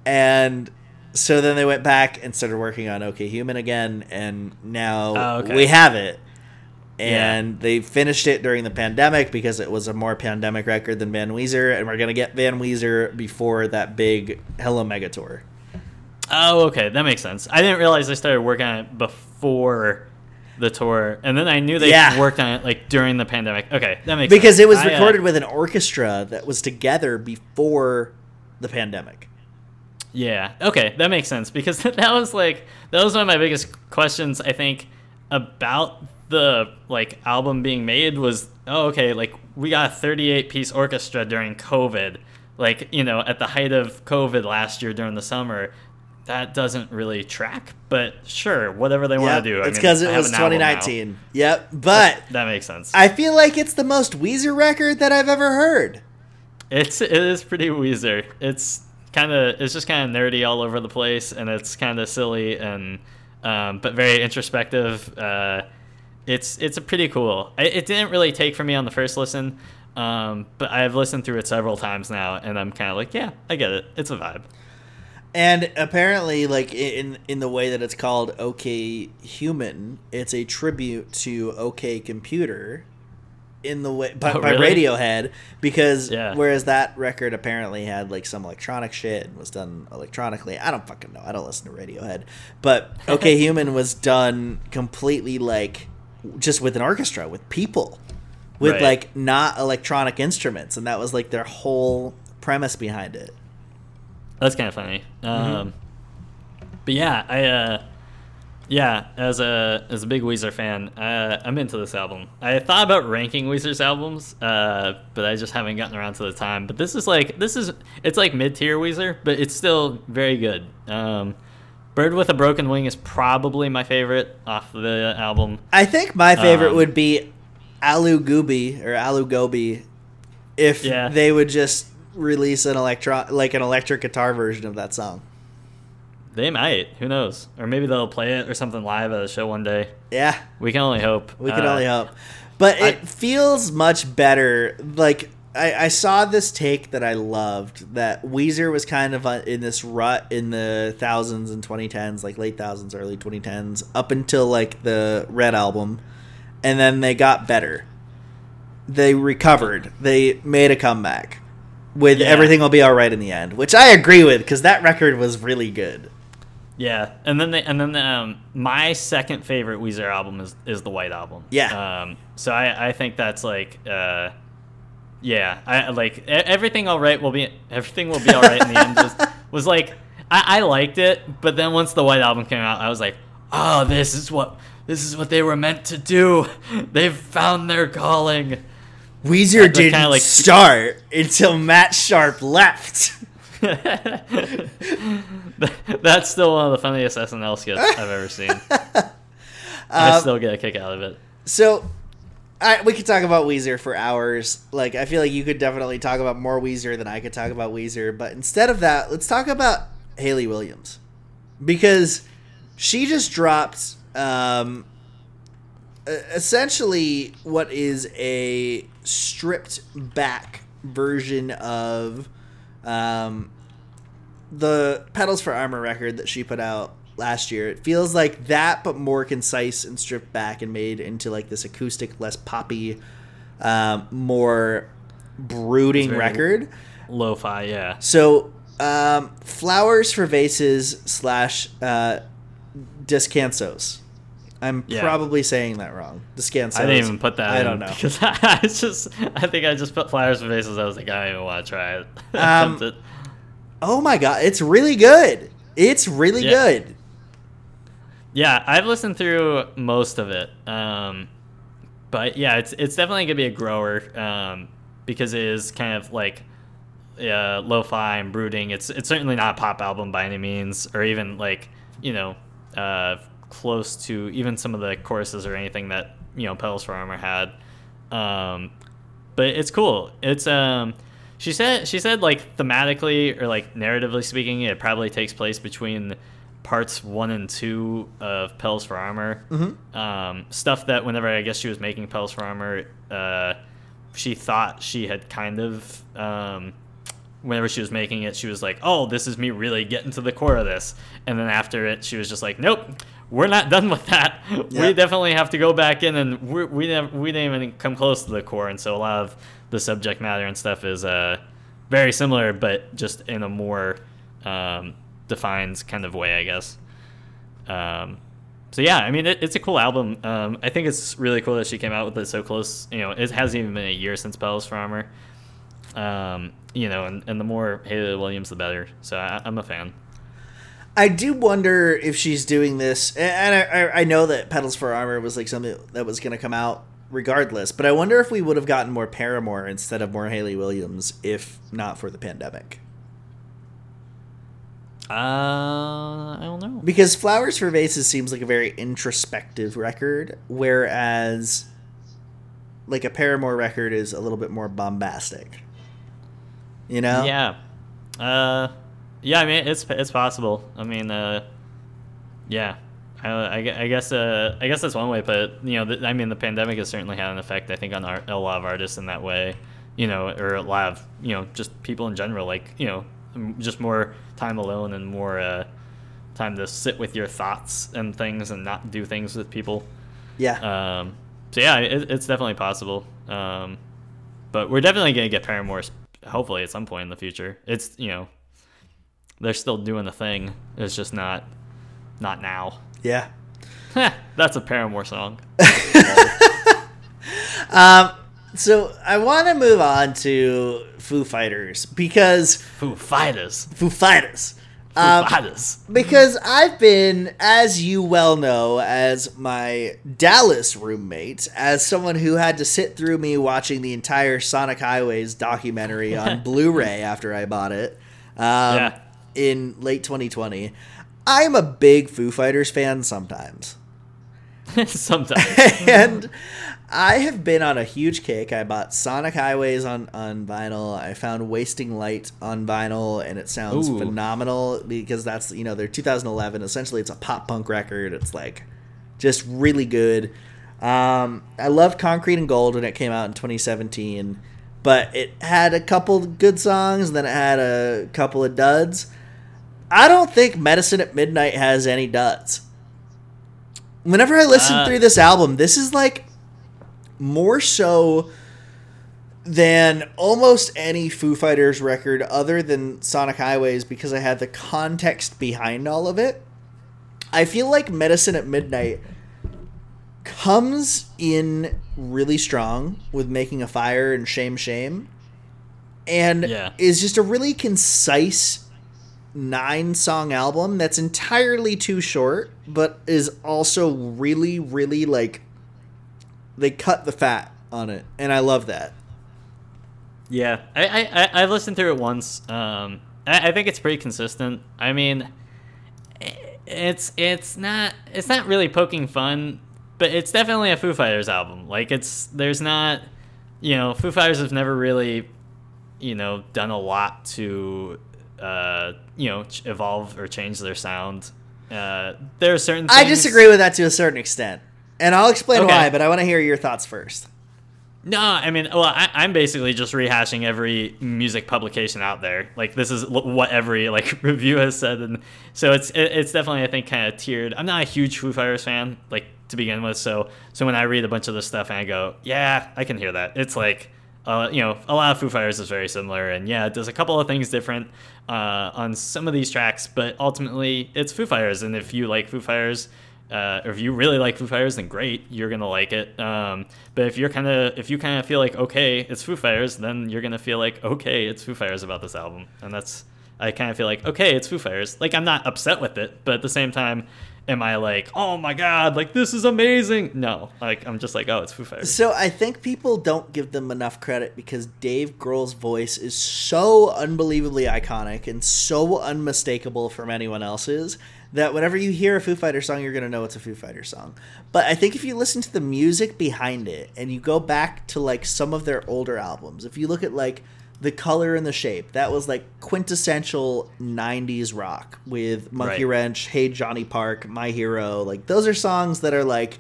And so then they went back and started working on OK Human again, and now Oh, okay. we have it. And they finished it during the pandemic because it was a more pandemic record than Van Weezer, and we're gonna get Van Weezer before that big Hella Mega tour. Oh, okay. That makes sense. I didn't realize they started working on it before the tour, and then I knew they Yeah. worked on it like during the pandemic. Okay, that makes Because sense. it was I, uh, recorded with an orchestra that was together before the pandemic. Yeah. Okay, that makes sense because (laughs) that was like that was one of my biggest questions I think about the like album being made was oh okay like we got a 38 piece orchestra during COVID like you know at the height of COVID last year during the summer that doesn't really track but sure whatever they want to do I It's because it have was an album now. 2019. Yep, but that makes sense I feel like it's the most Weezer record that I've ever heard. It's it is pretty Weezer. It's kind of it's just kind of nerdy all over the place, and it's kind of silly and um, but very introspective. Uh, it's it's a pretty cool. It, it didn't really take for me on the first listen, um, but I've listened through it several times now, and I'm kind of like, yeah, I get it. It's a vibe. And apparently, like in in the way that it's called OK Human, it's a tribute to OK Computer, in the way by, Oh, by? Radiohead because Yeah. whereas that record apparently had like some electronic shit and was done electronically. I don't fucking know. I don't listen to Radiohead, but (laughs) OK Human was done completely like just with an orchestra with people with Right. like not electronic instruments, and that was like their whole premise behind it. That's kind of funny. Mm-hmm. Um, but yeah, I uh, yeah, as a as a big Weezer fan, uh, I'm into this album. I thought about ranking Weezer's albums, uh, but I just haven't gotten around to the time. But this is like this is it's like mid tier Weezer, but it's still very good. Um, Bird with a Broken Wing is probably my favorite off the album. I think my favorite Um, would be Alu Gooby or Aloo Gobi if Yeah. they would just release an electro like an electric guitar version of that song. They might, who knows, or maybe they'll play it or something live at a show one day. Yeah, We can only hope. we can Uh, only hope. But I- it feels much better. Like I, I saw this take that I loved that Weezer was kind of uh, in this rut in the thousands and 2010s, like late thousands, early 2010s, up until like the Red album, and then they got better. They recovered. They made a comeback. With Yeah. everything will be all right in the end, which I agree with because that record was really good. Yeah, and then they, and then um, my second favorite Weezer album is is the White Album. Yeah. Um, so I I think that's like uh, yeah, I like everything all right will be everything will be all right in the end. Was, (laughs) was like I, I liked it, but then once the White Album came out, I was like, oh, this is what this is what they were meant to do. (laughs) They've found their calling. Weezer Like, didn't like- start until Matt Sharp left. (laughs) That's still one of the funniest SNL skits I've ever seen. (laughs) I still get a kick out of it. So, I, we could talk about Weezer for hours. Like, I feel like you could definitely talk about more Weezer than I could talk about Weezer. But instead of that, let's talk about Hayley Williams because she just dropped um, essentially what is a stripped back version of um, the Petals for Armor record that she put out last year. It feels like that, but more concise and stripped back and made into like this acoustic, less poppy, um, more brooding record. Lo-fi, yeah. So, um, Flowers for Vases slash uh, Descansos. I'm Yeah. probably saying that wrong. The scan Descansos. I didn't even put that. I in don't know. because (laughs) I just. I think I just put flowers for faces. I was like, I don't even want to try it. Um, it. Oh my god, it's really good. It's really Yeah. good. Yeah, I've listened through most of it. Um, but yeah, it's it's definitely gonna be a grower um, because it is kind of like uh, lo-fi and brooding. It's it's certainly not a pop album by any means, or even like you know uh, close to even some of the choruses or anything that you know Petals for Armor had. Um, but it's cool. It's um, she said she said like thematically or like narratively speaking, it probably takes place between parts one and two of Petals for Armor. Um, stuff that whenever I guess she was making Petals for Armor, uh, she thought she had kind of um, whenever she was making it, she was like, "Oh, this is me really getting to the core of this." And then after it, she was just like, "Nope, we're not done with that. We definitely have to go back in, and we're, we never, we didn't even come close to the core." And so a lot of the subject matter and stuff is uh, very similar, but just in a more um, defined kind of way, I guess. Um, so yeah, I mean, it, it's a cool album. Um, I think it's really cool that she came out with it so close. You know, it hasn't even been a year since Bells for Armor. Um, you know, and, and the more Hayley Williams, the better. So I, I'm a fan. I do wonder if she's doing this, and I, I, I know that Petals for Armor was like something that was going to come out regardless, but I wonder if we would have gotten more Paramore instead of more Hayley Williams if not for the pandemic. Uh, I don't know. Because Flowers for Vases seems like a very introspective record, whereas like a Paramore record is a little bit more bombastic. You know? Yeah. Uh, yeah. I mean, it's it's possible. I mean, uh, yeah. I, I I guess uh, I guess that's one way, but you know, the, I mean, the pandemic has certainly had an effect. I think on our, a lot of artists in that way, you know, or a lot of you know, just people in general, like you know, just more time alone and more uh, time to sit with your thoughts and things and not do things with people. Yeah. Um, so yeah, it, it's definitely possible. Um, but we're definitely gonna get Paramore, hopefully at some point in the future. It's you know, they're still doing the thing. It's just not, not now. yeah. That's a Paramore song. (laughs) um, So I want to move on to Foo Fighters because Foo Fighters. Foo Fighters. Foo Um, Fighters. because I've been, as you well know, as my Dallas roommate, as someone who had to sit through me watching the entire Sonic Highways documentary on (laughs) Blu-ray after I bought it um, Yeah. In late 2020. I'm a big Foo Fighters fan sometimes. (laughs) Sometimes. (laughs) and I have been on a huge kick. I bought Sonic Highways on, on vinyl. I found Wasting Light on vinyl, and it sounds Ooh. phenomenal because that's you know they're 2011. Essentially, it's a pop punk record. It's like just really good. Um, I loved Concrete and Gold when it came out in 2017, but it had a couple good songs. And then it had a couple of duds. I don't think Medicine at Midnight has any duds. Whenever I listen Uh. through this album, this is like more so than almost any Foo Fighters record other than Sonic Highways because I had the context behind all of it. I feel like Medicine at Midnight comes in really strong with Making a Fire and Shame Shame and Yeah. is just a really concise nine song album that's entirely too short but is also really really like they cut the fat on it and I love that. Yeah, I, I, I I've listened through it once. Um, I, I think it's pretty consistent. I mean, it's it's not it's not really poking fun, but it's definitely a Foo Fighters album. Like it's there's not, you know, Foo Fighters have never really, you know, done a lot to, uh, you know, ch- evolve or change their sound. Uh, there are certain. Things... I disagree with that to a certain extent. And I'll explain Okay. why, but I want to hear your thoughts first. No, I mean, well, I, I'm basically just rehashing every music publication out there. Like this is l- what every like (laughs) review has said, and so it's it, it's definitely I think kind of tiered. I'm not a huge Foo Fighters fan, like to begin with. So so when I read a bunch of this stuff and I go, yeah, I can hear that. It's like. Uh, you know, a lot of Foo Fighters is very similar, and yeah, it does a couple of things different uh, on some of these tracks, but ultimately it's Foo Fighters, and if you like Foo Fighters, uh, or if you really like Foo Fighters, then great, you're gonna like it. Um, but if you're kind of if you kind of feel like okay, it's Foo Fighters, then you're gonna feel like okay, it's Foo Fighters about this album, and that's I kind of feel like okay, it's Foo Fighters. Like I'm not upset with it, but at the same time, am I like oh my god, like this is amazing? No, like I'm just like oh, it's Foo Fighters. So I think people don't give them enough credit because Dave Grohl's voice is so unbelievably iconic and so unmistakable from anyone else's that whenever you hear a Foo Fighter song, you're gonna know it's a Foo Fighter song. But I think if you listen to the music behind it and you go back to like some of their older albums, if you look at like the color and the shape, that was like quintessential '90s rock with Monkey Right. Wrench, Hey Johnny Park, My Hero. Like those are songs that are like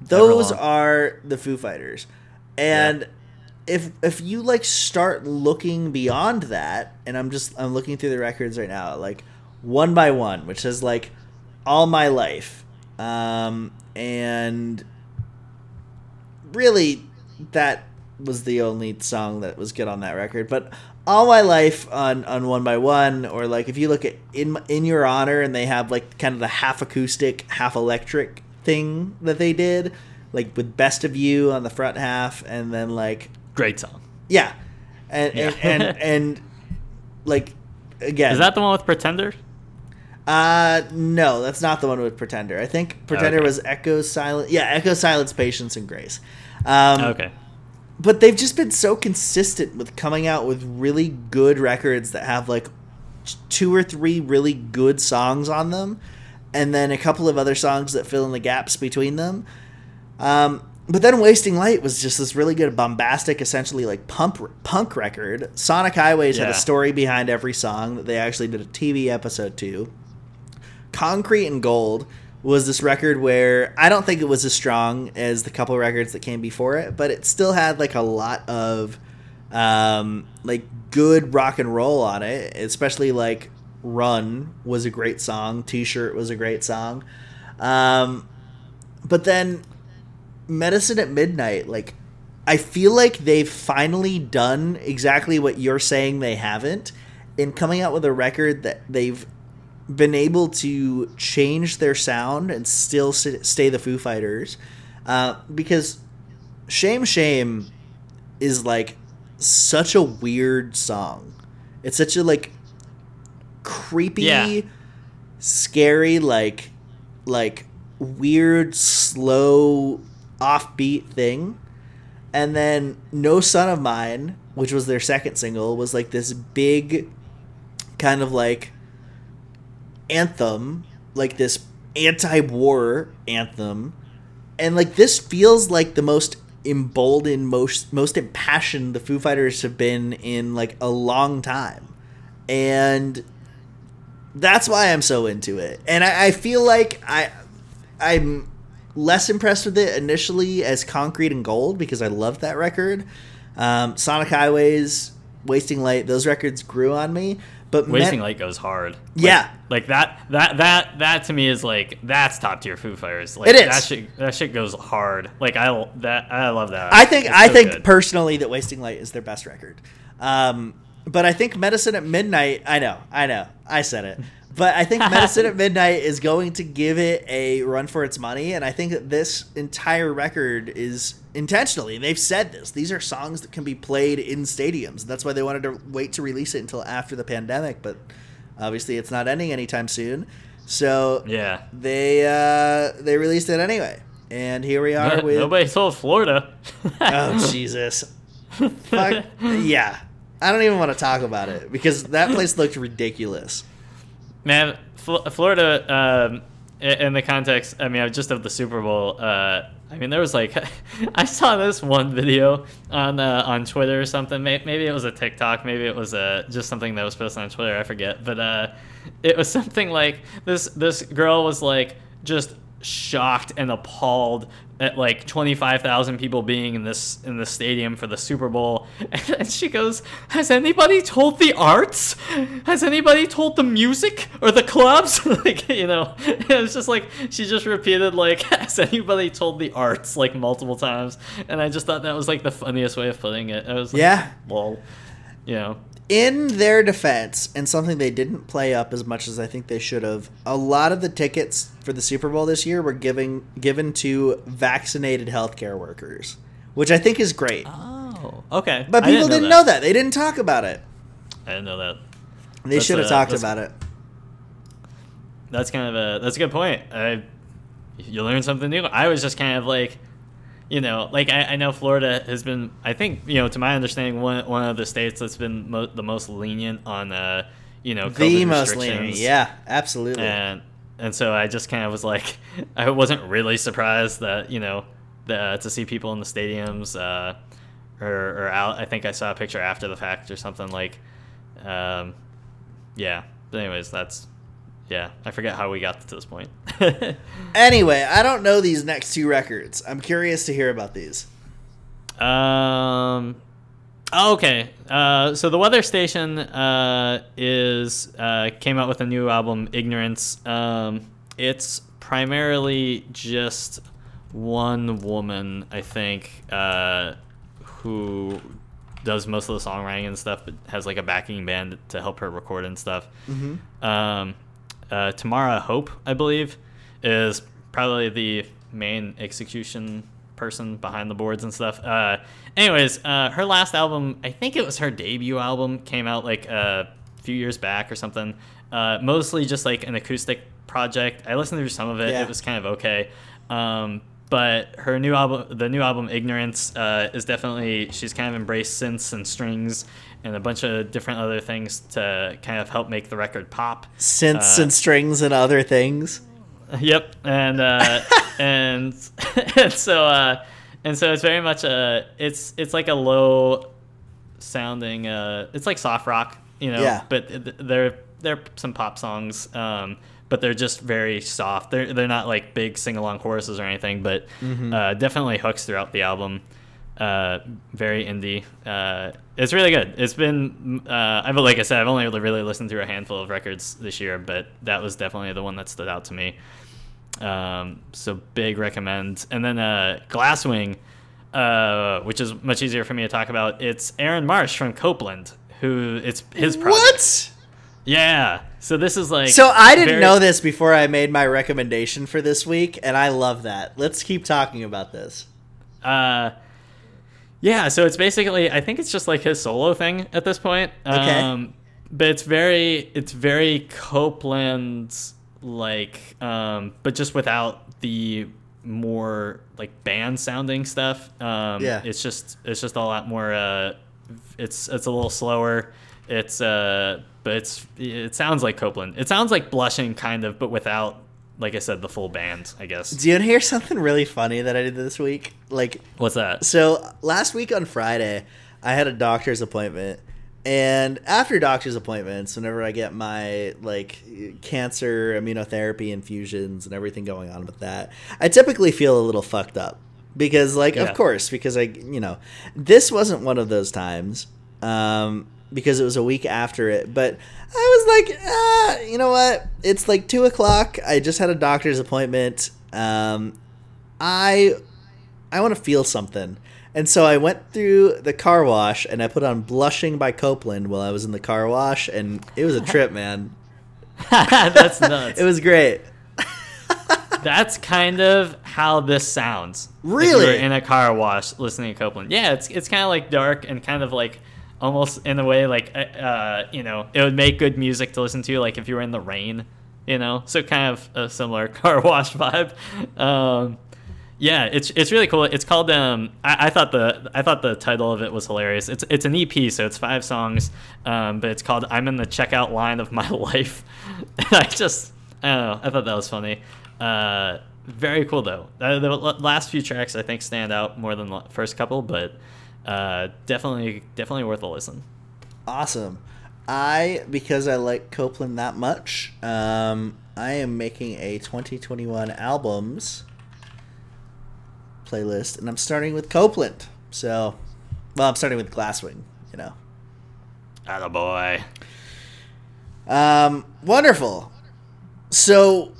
those are the Foo Fighters, and if if you like start looking beyond that, and I'm just I'm looking through the records right now, like one by one, which is like all my life, um, and really that was the only song that was good on that record, but. All my life on, on one by one, or like if you look at in in your honor, and they have like kind of the half acoustic, half electric thing that they did, like with best of you on the front half, and then like Great song. yeah, and Yeah. And, and (laughs) and like again, Is that the one with Pretender? uh no, that's not the one with Pretender. I think Pretender Okay. was Echo Silence. Yeah, Echo Silence, Patience, and Grace. Um, Okay. But they've just been so consistent with coming out with really good records that have like two or three really good songs on them and then a couple of other songs that fill in the gaps between them. Um, but then wasting light was just this really good bombastic essentially like pop punk record. Sonic highways had a story behind every song that they actually did a tv episode to. Concrete and Gold was this record where I don't think it was as strong as the couple records that came before it, but it still had like a lot of um, like good rock and roll on it, especially like Run was a great song, T-shirt was a great song. Um, but then Medicine at Midnight, like I feel like they've finally done exactly what you're saying they haven't in coming out with a record that they've been able to change their sound and still stay the Foo Fighters. Uh, because Shame Shame is like such a weird song. It's such a like creepy, Yeah. scary, like like weird, slow, offbeat thing. And then No Son of Mine, which was their second single, was like this big kind of like anthem, like this anti-war anthem. And like this feels like the most emboldened, most most impassioned the Foo Fighters have been in like a long time. And that's why I'm so into it. And I, I feel like I I'm less impressed with it initially as Concrete and Gold because I loved that record. Um, Sonic Highways, Wasting Light, those records grew on me. But Wasting Me- Light goes hard. Like- Yeah. Like, that that that that to me is like that's top tier Foo Fighters. Like It is. that shit that shit goes hard. Like I that I love that. I think It's I so think good. personally that Wasting Light is their best record. Um, but I think Medicine at Midnight. I know, I know, I said it. But I think Medicine (laughs) at Midnight is going to give it a run for its money, and I think that this entire record is intentionally. They've said this. These are songs that can be played in stadiums. That's why they wanted to wait to release it until after the pandemic. But obviously, it's not ending anytime soon. So Yeah. they uh, they released it anyway, and here we are with Nobody told Florida. Oh (laughs) Jesus! Fuck yeah! I don't even want to talk about it because that place looked ridiculous. Man, Fl- Florida, um, in the context, I mean, just of the Super Bowl, uh, I mean, there was like, (laughs) I saw this one video on uh, on Twitter or something. Maybe it was a TikTok, maybe it was uh, just something that was posted on Twitter. I forget, but uh, it was (laughs) something like this. This girl was like just shocked and appalled at like 25,000 people being in this in the stadium for the Super Bowl. (laughs) And she goes has anybody told the arts? Has anybody told the music or the clubs? (laughs) Like you know (laughs) it was just like she just repeated like has anybody told the arts? Like multiple times. And I just thought that was like the funniest way of putting it. I was like Yeah. lol you know in their defense, and something they didn't play up as much as I think they should have, a lot of the tickets for the Super Bowl this year were giving given to vaccinated healthcare workers, which I think is great. oh okay But I people didn't, know, that. They didn't talk about it. I didn't know that They should have talked about it. that's kind of a that's a good point. I, you learn something new. I was just kind of like, you know, like I, I know Florida has been. I think you know, to my understanding, one one of the states that's been mo- the most lenient on, uh, you know, The COVID most lenient. Yeah, absolutely. and and so I just kind of was like, (laughs) I wasn't really surprised that you know, the, to see people in the stadiums, uh, or or out. I think I saw a picture after the fact or something like, um, yeah. But anyways, that's yeah. I forget how we got to this point. (laughs) Anyway, I don't know these next two records. I'm curious to hear about these. Um. oh, okay. Uh, so the weather station uh, is uh, came out with a new album, Ignorance. Um, it's primarily just one woman, I think, uh, who does most of the songwriting and stuff, but has like a backing band to help her record and stuff. Um, uh, Tamara Hope, I believe, is probably the main execution person behind the boards and stuff. Uh, anyways, uh, her last album, I think it was her debut album, came out like a few years back or something. Uh, mostly just like an acoustic project. I listened through some of it. Yeah. It was kind of okay. Um, but her new album, the new album Ignorance, uh, is definitely she's kind of embraced synths and strings and a bunch of different other things to kind of help make the record pop. Synths Uh, and strings and other things. Yep, and uh, (laughs) and (laughs) and so uh, and so it's very much a it's it's like a low sounding uh, it's like soft rock, you know. Yeah. But th- they're they're some pop songs, um, but they're just very soft. They're they're not like big sing along choruses or anything, but uh, definitely hooks throughout the album. Uh, very indie. Uh, it's really good. It's been uh, I've like I said, I've only really listened through a handful of records this year, but that was definitely the one that stood out to me. Um, so big recommend. And then uh, Glasswing, uh, which is much easier for me to talk about. It's Aaron Marsh from Copeland, who it's his project. What? Yeah. So this is like So I didn't very- know this before I made my recommendation for this week, and I love that. Let's keep talking about this. Uh, yeah, so it's basically I think it's just like his solo thing at this point. Okay. Um, but it's very it's very Copeland like um, but just without the more like band sounding stuff. Um, Yeah. It's just it's just a lot more. Uh, it's it's a little slower. It's uh, but it's it sounds like Copeland. It sounds like Blushing kind of, but without like I said the full band. I guess. Do you want to hear something really funny that I did this week? Like, What's that? so last week on Friday, I had a doctor's appointment. And after doctor's appointments, whenever I get my like cancer immunotherapy infusions and everything going on with that, I typically feel a little fucked up because, like, Yeah. of course, because I, you know, this wasn't one of those times um, because it was a week after it. But I was like, ah, you know what? It's like two o'clock. I just had a doctor's appointment. Um, I I want to feel something. And so I went through the car wash and I put on Blushing by Copeland while I was in the car wash and it was a trip, (laughs) man. That's nuts. (laughs) It was great. (laughs) That's kind of how this sounds. Really? in a car wash listening to Copeland. Yeah, it's it's kind of like dark and kind of like almost in a way like uh, uh, you know it would make good music to listen to like if you were in the rain, you know. So kind of a similar (laughs) car wash vibe. Um, yeah, it's it's really cool. It's called um I, I thought the I thought the title of it was hilarious. It's it's an EP, so it's five songs, um, but it's called I'm in the checkout line of my (laughs) life. And I just I don't know. I thought that was funny. Uh, very cool though. Uh, the last few tracks I think stand out more than the first couple, but uh, definitely definitely worth a listen. Awesome. I because I like Copeland that much, um, I am making a 2021 albums playlist, and I'm starting with Copeland. So, well, I'm starting with Glasswing. You know. Attaboy. Um, wonderful. So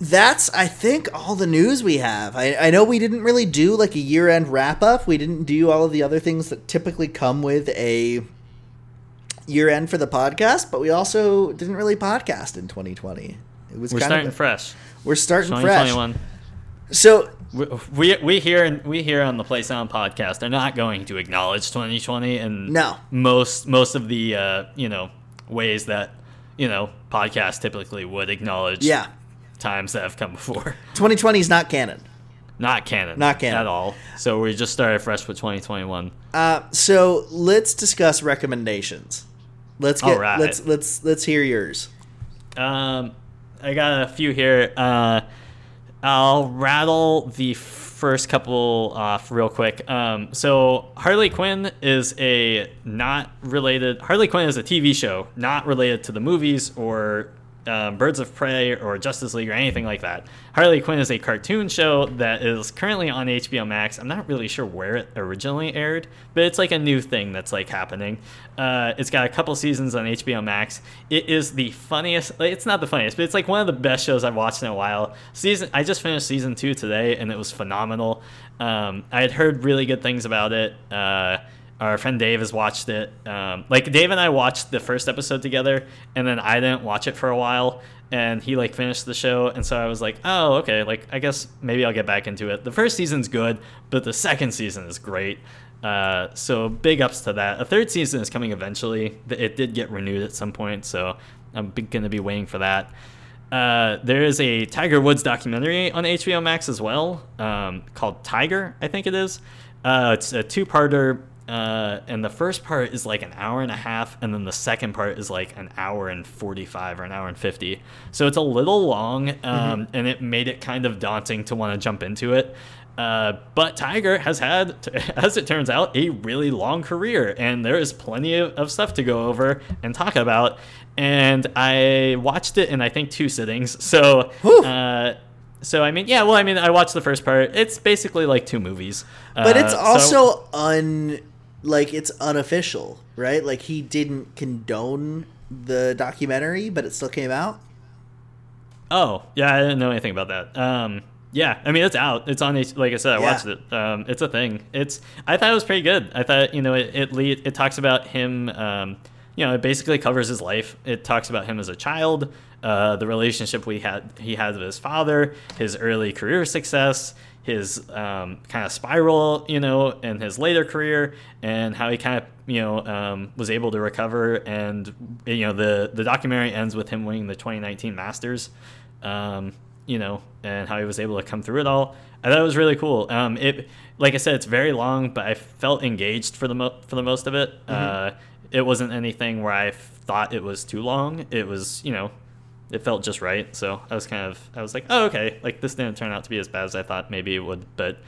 that's I think all the news we have. I, I know we didn't really do like a year end wrap up. We didn't do all of the other things that typically come with a year end for the podcast, but we also didn't really podcast in 2020. It was We're kind starting of fresh. we're starting fresh. So We, we we here we here on the Play Sound podcast are not going to acknowledge 2020 and No. most most of the uh, you know ways that you know podcasts typically would acknowledge yeah, times that have come before. (laughs) 2020 is not canon. Not canon. Not canon. at all. So we just started fresh with 2021. Uh, so let's discuss recommendations. Let's get Alright. let's let's let's hear yours. Um, I got a few here. Uh, I'll rattle the first couple off real quick. Um, so Harley Quinn is a not related. Harley Quinn is a TV show not related to the movies or uh, Birds of Prey or Justice League or anything like that. Harley Quinn is a cartoon show that is currently on HBO Max. I'm not really sure where it originally aired, but it's like a new thing that's like happening. Uh, it's got a couple seasons on HBO Max. It is the funniest. It's not the funniest, but it's like one of the best shows I've watched in a while. Season. I just finished season two today, and it was phenomenal. Um, I had heard really good things about it. Uh, our friend Dave has watched it. Um, like Dave and I watched the first episode together, and then I didn't watch it for a while, and he like finished the show, and so I was like, oh okay, like I guess maybe I'll get back into it. The first season's good, but the second season is great. Uh, so big ups to that. A third season is coming eventually. It did get renewed at some point, so I'm going to be waiting for that. Uh, there is a Tiger Woods documentary on HBO Max as well, um, called Tiger, I think it is. Uh, it's a two-parter, uh, and the first part is like an hour and a half, and then the second part is like an hour and forty-five or an hour and fifty. So it's a little long, um, and it made it kind of daunting to want to jump into it. Uh, but Tiger has had, (laughs) as it turns out, a really long career, and there is plenty of, of stuff to go over and talk about. And I watched it in I think two sittings. (laughs) So, uh, so I mean, yeah. Well, I mean, I watched the first part. It's basically like two movies. But it's Uh, so- also un like it's unofficial, right? Like he didn't condone the documentary, but it still came out. Oh, yeah, I didn't know anything about that. Um, yeah, I mean it's out. It's on. Like I said, I Yeah. watched it. Um, it's a thing. It's. I thought it was pretty good. I thought you know it. It, lead, it talks about him. Um, you know, it basically covers his life. It talks about him as a child, uh, the relationship we had he had with his father, his early career success, his um, kind of spiral, you know, in his later career, and how he kind of you know um, was able to recover. And you know, the the documentary ends with him winning the 2019 Masters. Um, you know, and how he was able to come through it all. I thought it was really cool. Um, it, like I said, it's very long, but I felt engaged for the mo- for the most of it. Uh, it wasn't anything where I thought it was too long. It was, you know, it felt just right. So I was kind of, I was like, oh, okay, like this didn't turn out to be as bad as I thought maybe it would. But,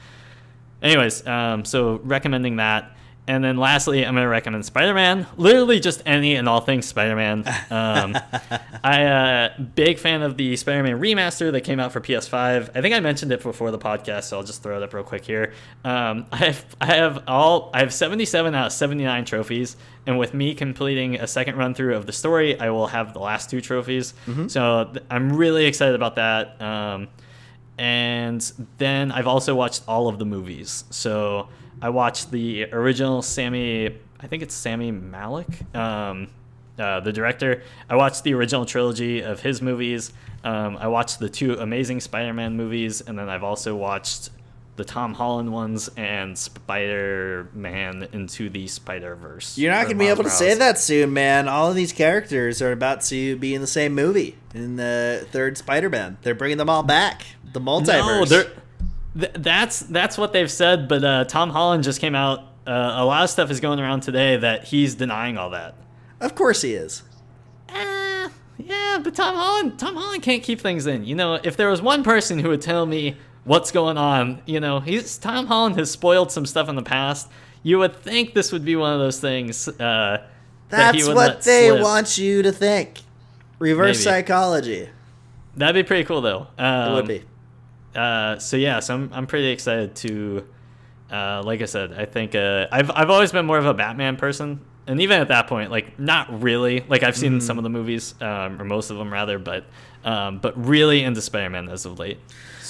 anyways, um, so recommending that. And then lastly, I'm going to recommend Spider Man. Literally just any and all things Spider Man. Um, (laughs) I uh, big fan of the Spider Man remaster that came out for PS5. I think I mentioned it before the podcast, so I'll just throw it up real quick here. Um, (laughs) I have I have all I have 77 out of 79 trophies, and with me completing a second run through of the story, I will have the last two trophies. So th- I'm really excited about that. Um, and then I've also watched all of the movies. So I watched the original Sammy, I think it's Sammy Malik, um, uh, the director. I watched the original trilogy of his movies. Um, I watched the two Amazing Spider-Man movies, and then I've also watched the Tom Holland ones and Spider-Man into the Spider-Verse. You're not gonna be Miles able to say that soon, man. All of these characters are about to be in the same movie in the third Spider-Man. They're bringing them all back. The multiverse. No, th- that's that's what they've said. But uh, Tom Holland just came out. Uh, a lot of stuff is going around today that he's denying all that. of course he is. Eh, yeah, but Tom Holland, Tom Holland can't keep things in. You know, if there was one person who would tell me what's going on, you know, he's Tom Holland has spoiled some stuff in the past. You would think this would be one of those things. Uh, that he That's would what they slip. want you to think. Reverse Maybe. psychology. That'd be pretty cool though. Um, it would be. Uh, so yeah, so I'm I'm pretty excited to. Uh, like I said, I think uh, I've I've always been more of a Batman person, and even at that point, like not really. Like I've seen some of the movies, um, or most of them rather, but um, but really into Spider-Man as of late.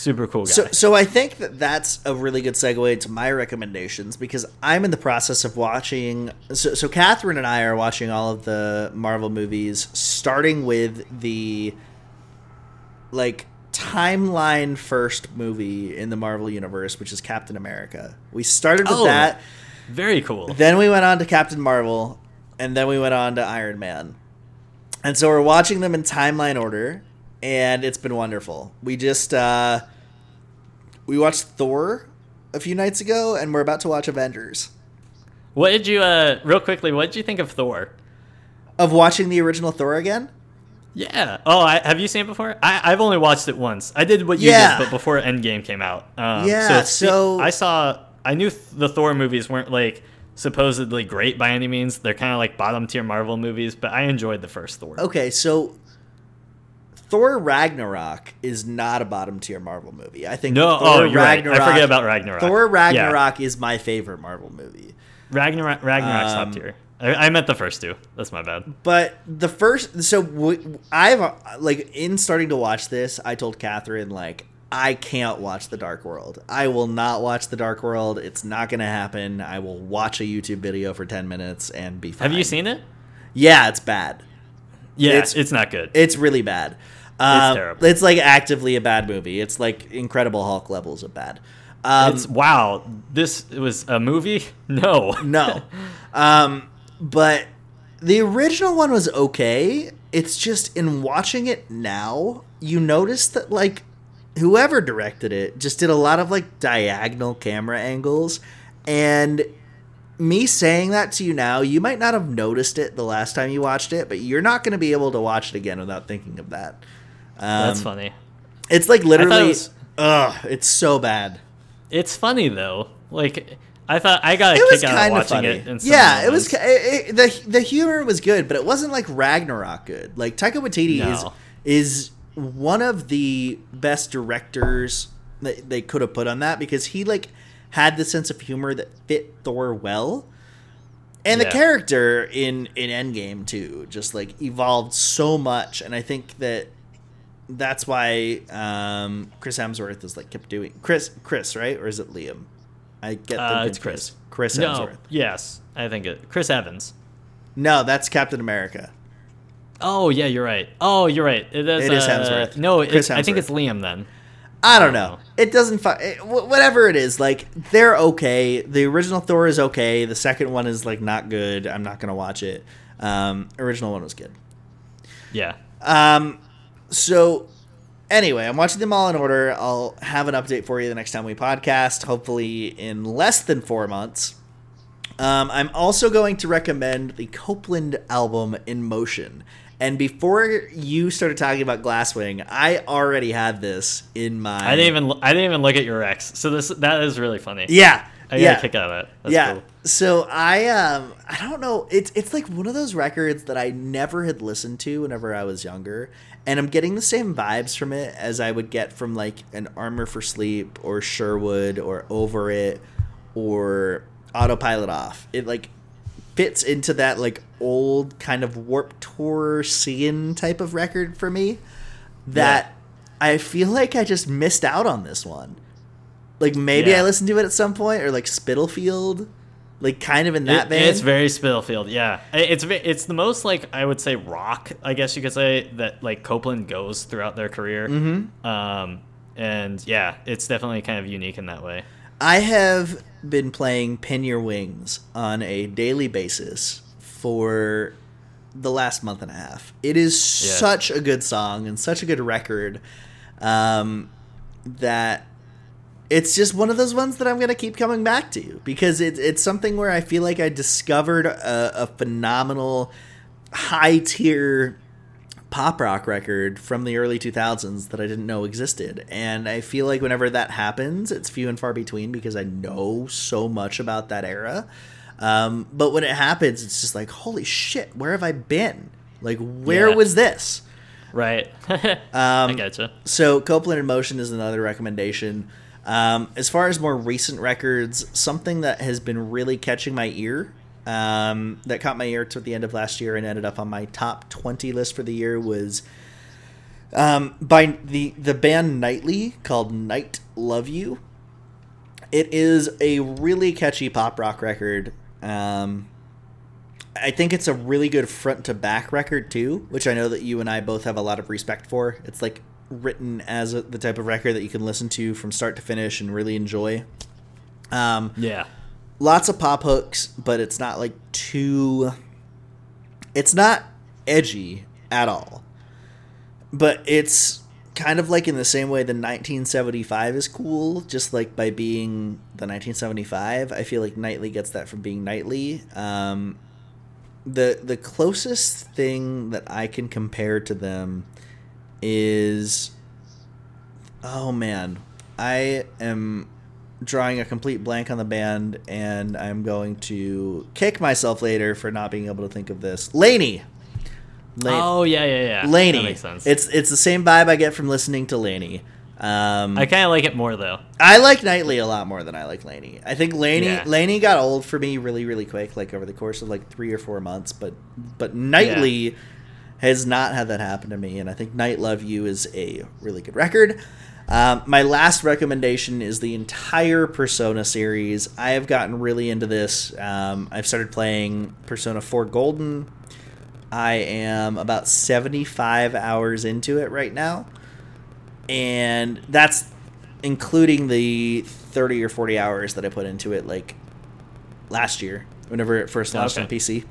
Super cool guy. So, so I think that that's a really good segue to my recommendations because I'm in the process of watching. So, so Catherine and I are watching all of the Marvel movies, starting with the like timeline first movie in the Marvel universe, which is Captain America. We started with Oh. that, Very cool. then we went on to Captain Marvel, and then we went on to Iron Man. And so we're watching them in timeline order, and it's been wonderful. We just uh we watched Thor a few nights ago, and we're about to watch Avengers. What did you uh real quickly? What did you think of Thor? Of watching the original Thor again? Yeah. Oh, I, have you seen it before? I, I've only watched it once. I did what you Yeah. did, but before Endgame came out. Um, Yeah, it's- so- I saw. I knew the Thor movies weren't like supposedly great by any means. They're kind of like bottom tier Marvel movies, but I enjoyed the first Thor. Okay, so Thor Ragnarok is not a bottom tier Marvel movie. I think No, Thor oh, you're right. I forget about Ragnarok. Thor Yeah. Ragnarok is my favorite Marvel movie. Ragnarok. Ragnarok's Um, top tier. I, I meant the first two. That's my bad. But the first, so w- I've like in starting to watch this, I told Catherine like I can't watch the Dark World. I will not watch the Dark World. It's not gonna happen. I will watch a YouTube video for ten minutes and be fine. Have you seen it? Yeah, it's bad. Yeah, It's- it's, not good. It's really bad. Um, terrible. It's like actively a bad movie. It's like Incredible Hulk levels of bad. Um, it's wow. This was a movie. (laughs) No. no, (laughs) um, but the original one was okay. It's just in watching it now, you notice that like whoever directed it just did a lot of like diagonal camera angles, and me saying that to you now, you might not have noticed it the last time you watched it, but you're not going to be able to watch it again without thinking of that. Um, That's funny. It's like literally, it was- ugh, it's so bad. It's funny though. Like I thought I got a It kick out of watching funny. it. Yeah, it was. It, the the humor was good, but it wasn't like Ragnarok good. Like Taika Waititi No. is is one of the best directors that they could have put on that because he like had the sense of humor that fit Thor well. And the character in in Endgame too just like evolved so much and I think that that's why um, Chris Hemsworth is like kept doing Chris Chris right or is it Liam? I get them Uh, it's. Chris. Chris No. Hemsworth. Yes, I think it. Chris Evans. No, that's Captain America. Oh yeah, you're right. Oh, you're right. It is, It is uh, Hemsworth. No, it, I think it's Liam then. I don't I don't know. It doesn't. Fu- it, wh- whatever it is, like they're okay. The original Thor is okay. The second one is like not good. I'm not gonna watch it. Um, original one was good. Yeah. Um, so anyway, I'm watching them all in order. I'll have an update for you the next time we podcast. Hopefully in less than four months. Um, I'm also going to recommend the Copeland album In Motion. And before you started talking about Glasswing, I already had this in my. I didn't even I didn't even look at your ex. So this that is really funny. Yeah. I got yeah. a kick out of it. That's yeah. cool. So I um I don't know. It's it's like one of those records that I never had listened to whenever I was younger, and I'm getting the same vibes from it as I would get from like an Armor for Sleep or Sherwood or Over It or Autopilot Off. It like fits into that like old kind of Warped Tour scene type of record for me. That I feel like I just missed out on this one. Like maybe Yeah. I listened to it at some point, or like Spitalfield, like kind of in that It- vein. It's very Spitalfield, yeah. It's it's the most like I would say rock, I guess you could say that like Copeland goes throughout their career. Mm-hmm. Um, and yeah, it's definitely kind of unique in that way. I have been playing Pin Your Wings on a daily basis for the last month and a half. It is Yeah. such a good song and such a good record um, that it's just one of those ones that I'm going to keep coming back to because it, it's something where I feel like I discovered a, a phenomenal high tier pop rock record from the early 2000s that I didn't know existed. And I feel like whenever that happens, it's few and far between because I know so much about that era. Um, but when it happens, it's just like, holy shit, where have I been? Like, where Yeah. was this? Right. (laughs) I Um, gotcha. So Copeland in Motion is another recommendation. Um, as far as more recent records, something that has been really catching my ear, um, that caught my ear toward the end of last year and ended up on my top twenty list for the year was um, by the the band Nightly called Night Love You. It is a really catchy pop rock record. Um, I think it's a really good front to back record too, which I know that you and I both have a lot of respect for. It's like written as a, the type of record that you can listen to from start to finish and really enjoy. Um, Yeah. lots of pop hooks, but it's not like too. It's not edgy at all, but it's kind of like in the same way the 1975 is cool, just like by being the 1975. I feel like Nightly gets that from being Nightly. Um, the the closest thing that I can compare to them is oh man, I am drawing a complete blank on the band, and I'm going to kick myself later for not being able to think of this. LANY. Lan- Oh yeah, yeah, yeah. LANY. That makes sense. It's it's the same vibe I get from listening to LANY. Um, I kind of like it more though. I like Nightly a lot more than I like LANY. I think LANY Yeah. LANY got old for me really really quick, like over the course of like three or four months. But but Nightly has not had that happen to me, and I think Night Love You is a really good record. Um, my last recommendation is the entire Persona series. I have gotten really into this. Um, I've started playing Persona 4 Golden. I am about 75 hours into it right now and that's including the 30 or 40 hours that I put into it like last year whenever it first launched on PC.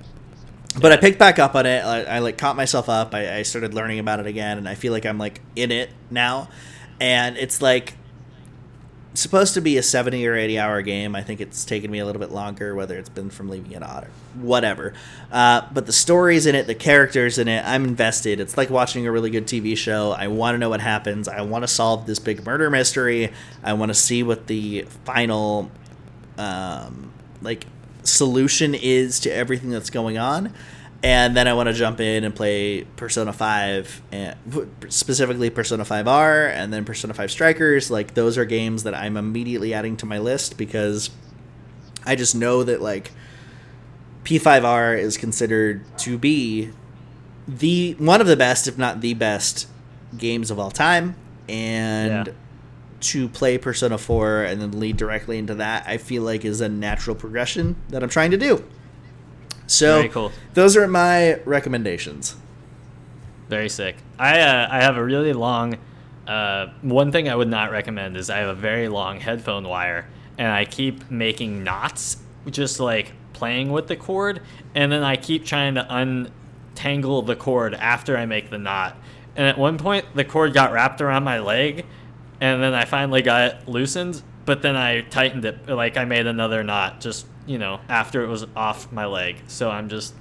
But I picked back up on it. I, I like caught myself up. I, I started learning about it again, and I feel like I'm like in it now. And it's like supposed to be a 70 or 80 hour game. I think it's taken me a little bit longer, whether it's been from leaving it on or whatever. Uh, but the stories in it, the characters in it, I'm invested. It's like watching a really good TV show. I want to know what happens. I want to solve this big murder mystery. I want to see what the final, um, like, solution is to everything that's going on. And then I want to jump in and play Persona 5, and specifically Persona 5R, and then Persona 5 Strikers. Like, those are games that I'm immediately adding to my list because I just know that, like, P5R is considered to be the one of the best, if not the best, games of all time. And Yeah. To play Persona 4 and then lead directly into that, I feel like is a natural progression that I'm trying to do. So cool. those are my recommendations. Very sick. I uh, I have a really long. Uh, one thing I would not recommend is I have a very long headphone wire, and I keep making knots, just like playing with the cord, and then I keep trying to untangle the cord after I make the knot. And at one point, the cord got wrapped around my leg, and then I finally got it loosened. But then I tightened it, like I made another knot, just you know, after it was off my leg. So I'm just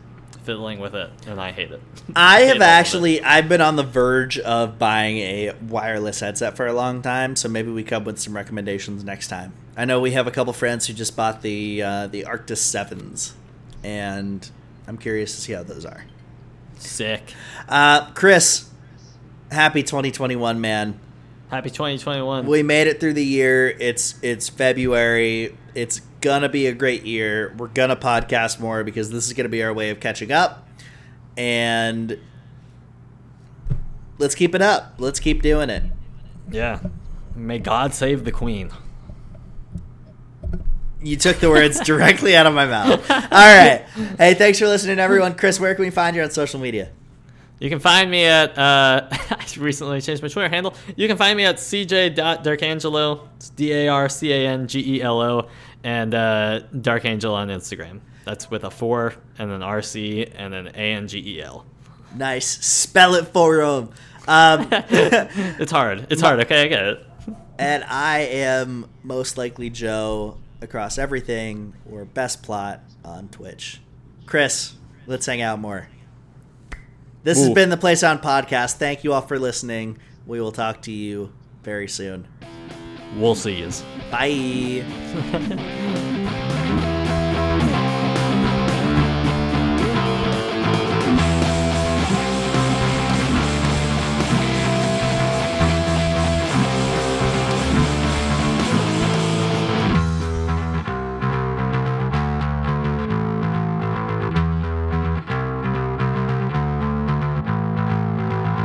fiddling with it, and I hate it. (laughs) I have actually I've been on the verge of buying a wireless headset for a long time, so maybe we come with some recommendations next time. I know we have a couple friends who just bought the uh, the Arctis Sevens, and I'm curious to see how those are. sick. Uh, Chris, happy 2021, man. Happy 2021. We made it through the year. It's it's February. It's gonna be a great year. We're gonna podcast more because this is gonna be our way of catching up. And let's keep it up. Let's keep doing it. yeah. May God save the Queen. You took the words directly out of my mouth. All right. (laughs) Hey, thanks for listening, everyone. Chris, where can we find you on social media? You can find me at, uh, (laughs) I recently changed my Twitter handle. You can find me at cj.darkangelo. It's D A R C A N G E L O. And uh, Dark Angel on Instagram. That's with a 4 and then RC and then A N G E L. Nice. Spell it for him. Um, (laughs) (laughs) It's hard. It's hard. Okay, I get it. and I am most likely Joe across everything or best plot on Twitch. Chris, let's hang out more. This has been the Play Sound Podcast. Thank you all for listening. We will talk to you very soon. We'll see yous. Bye. (laughs)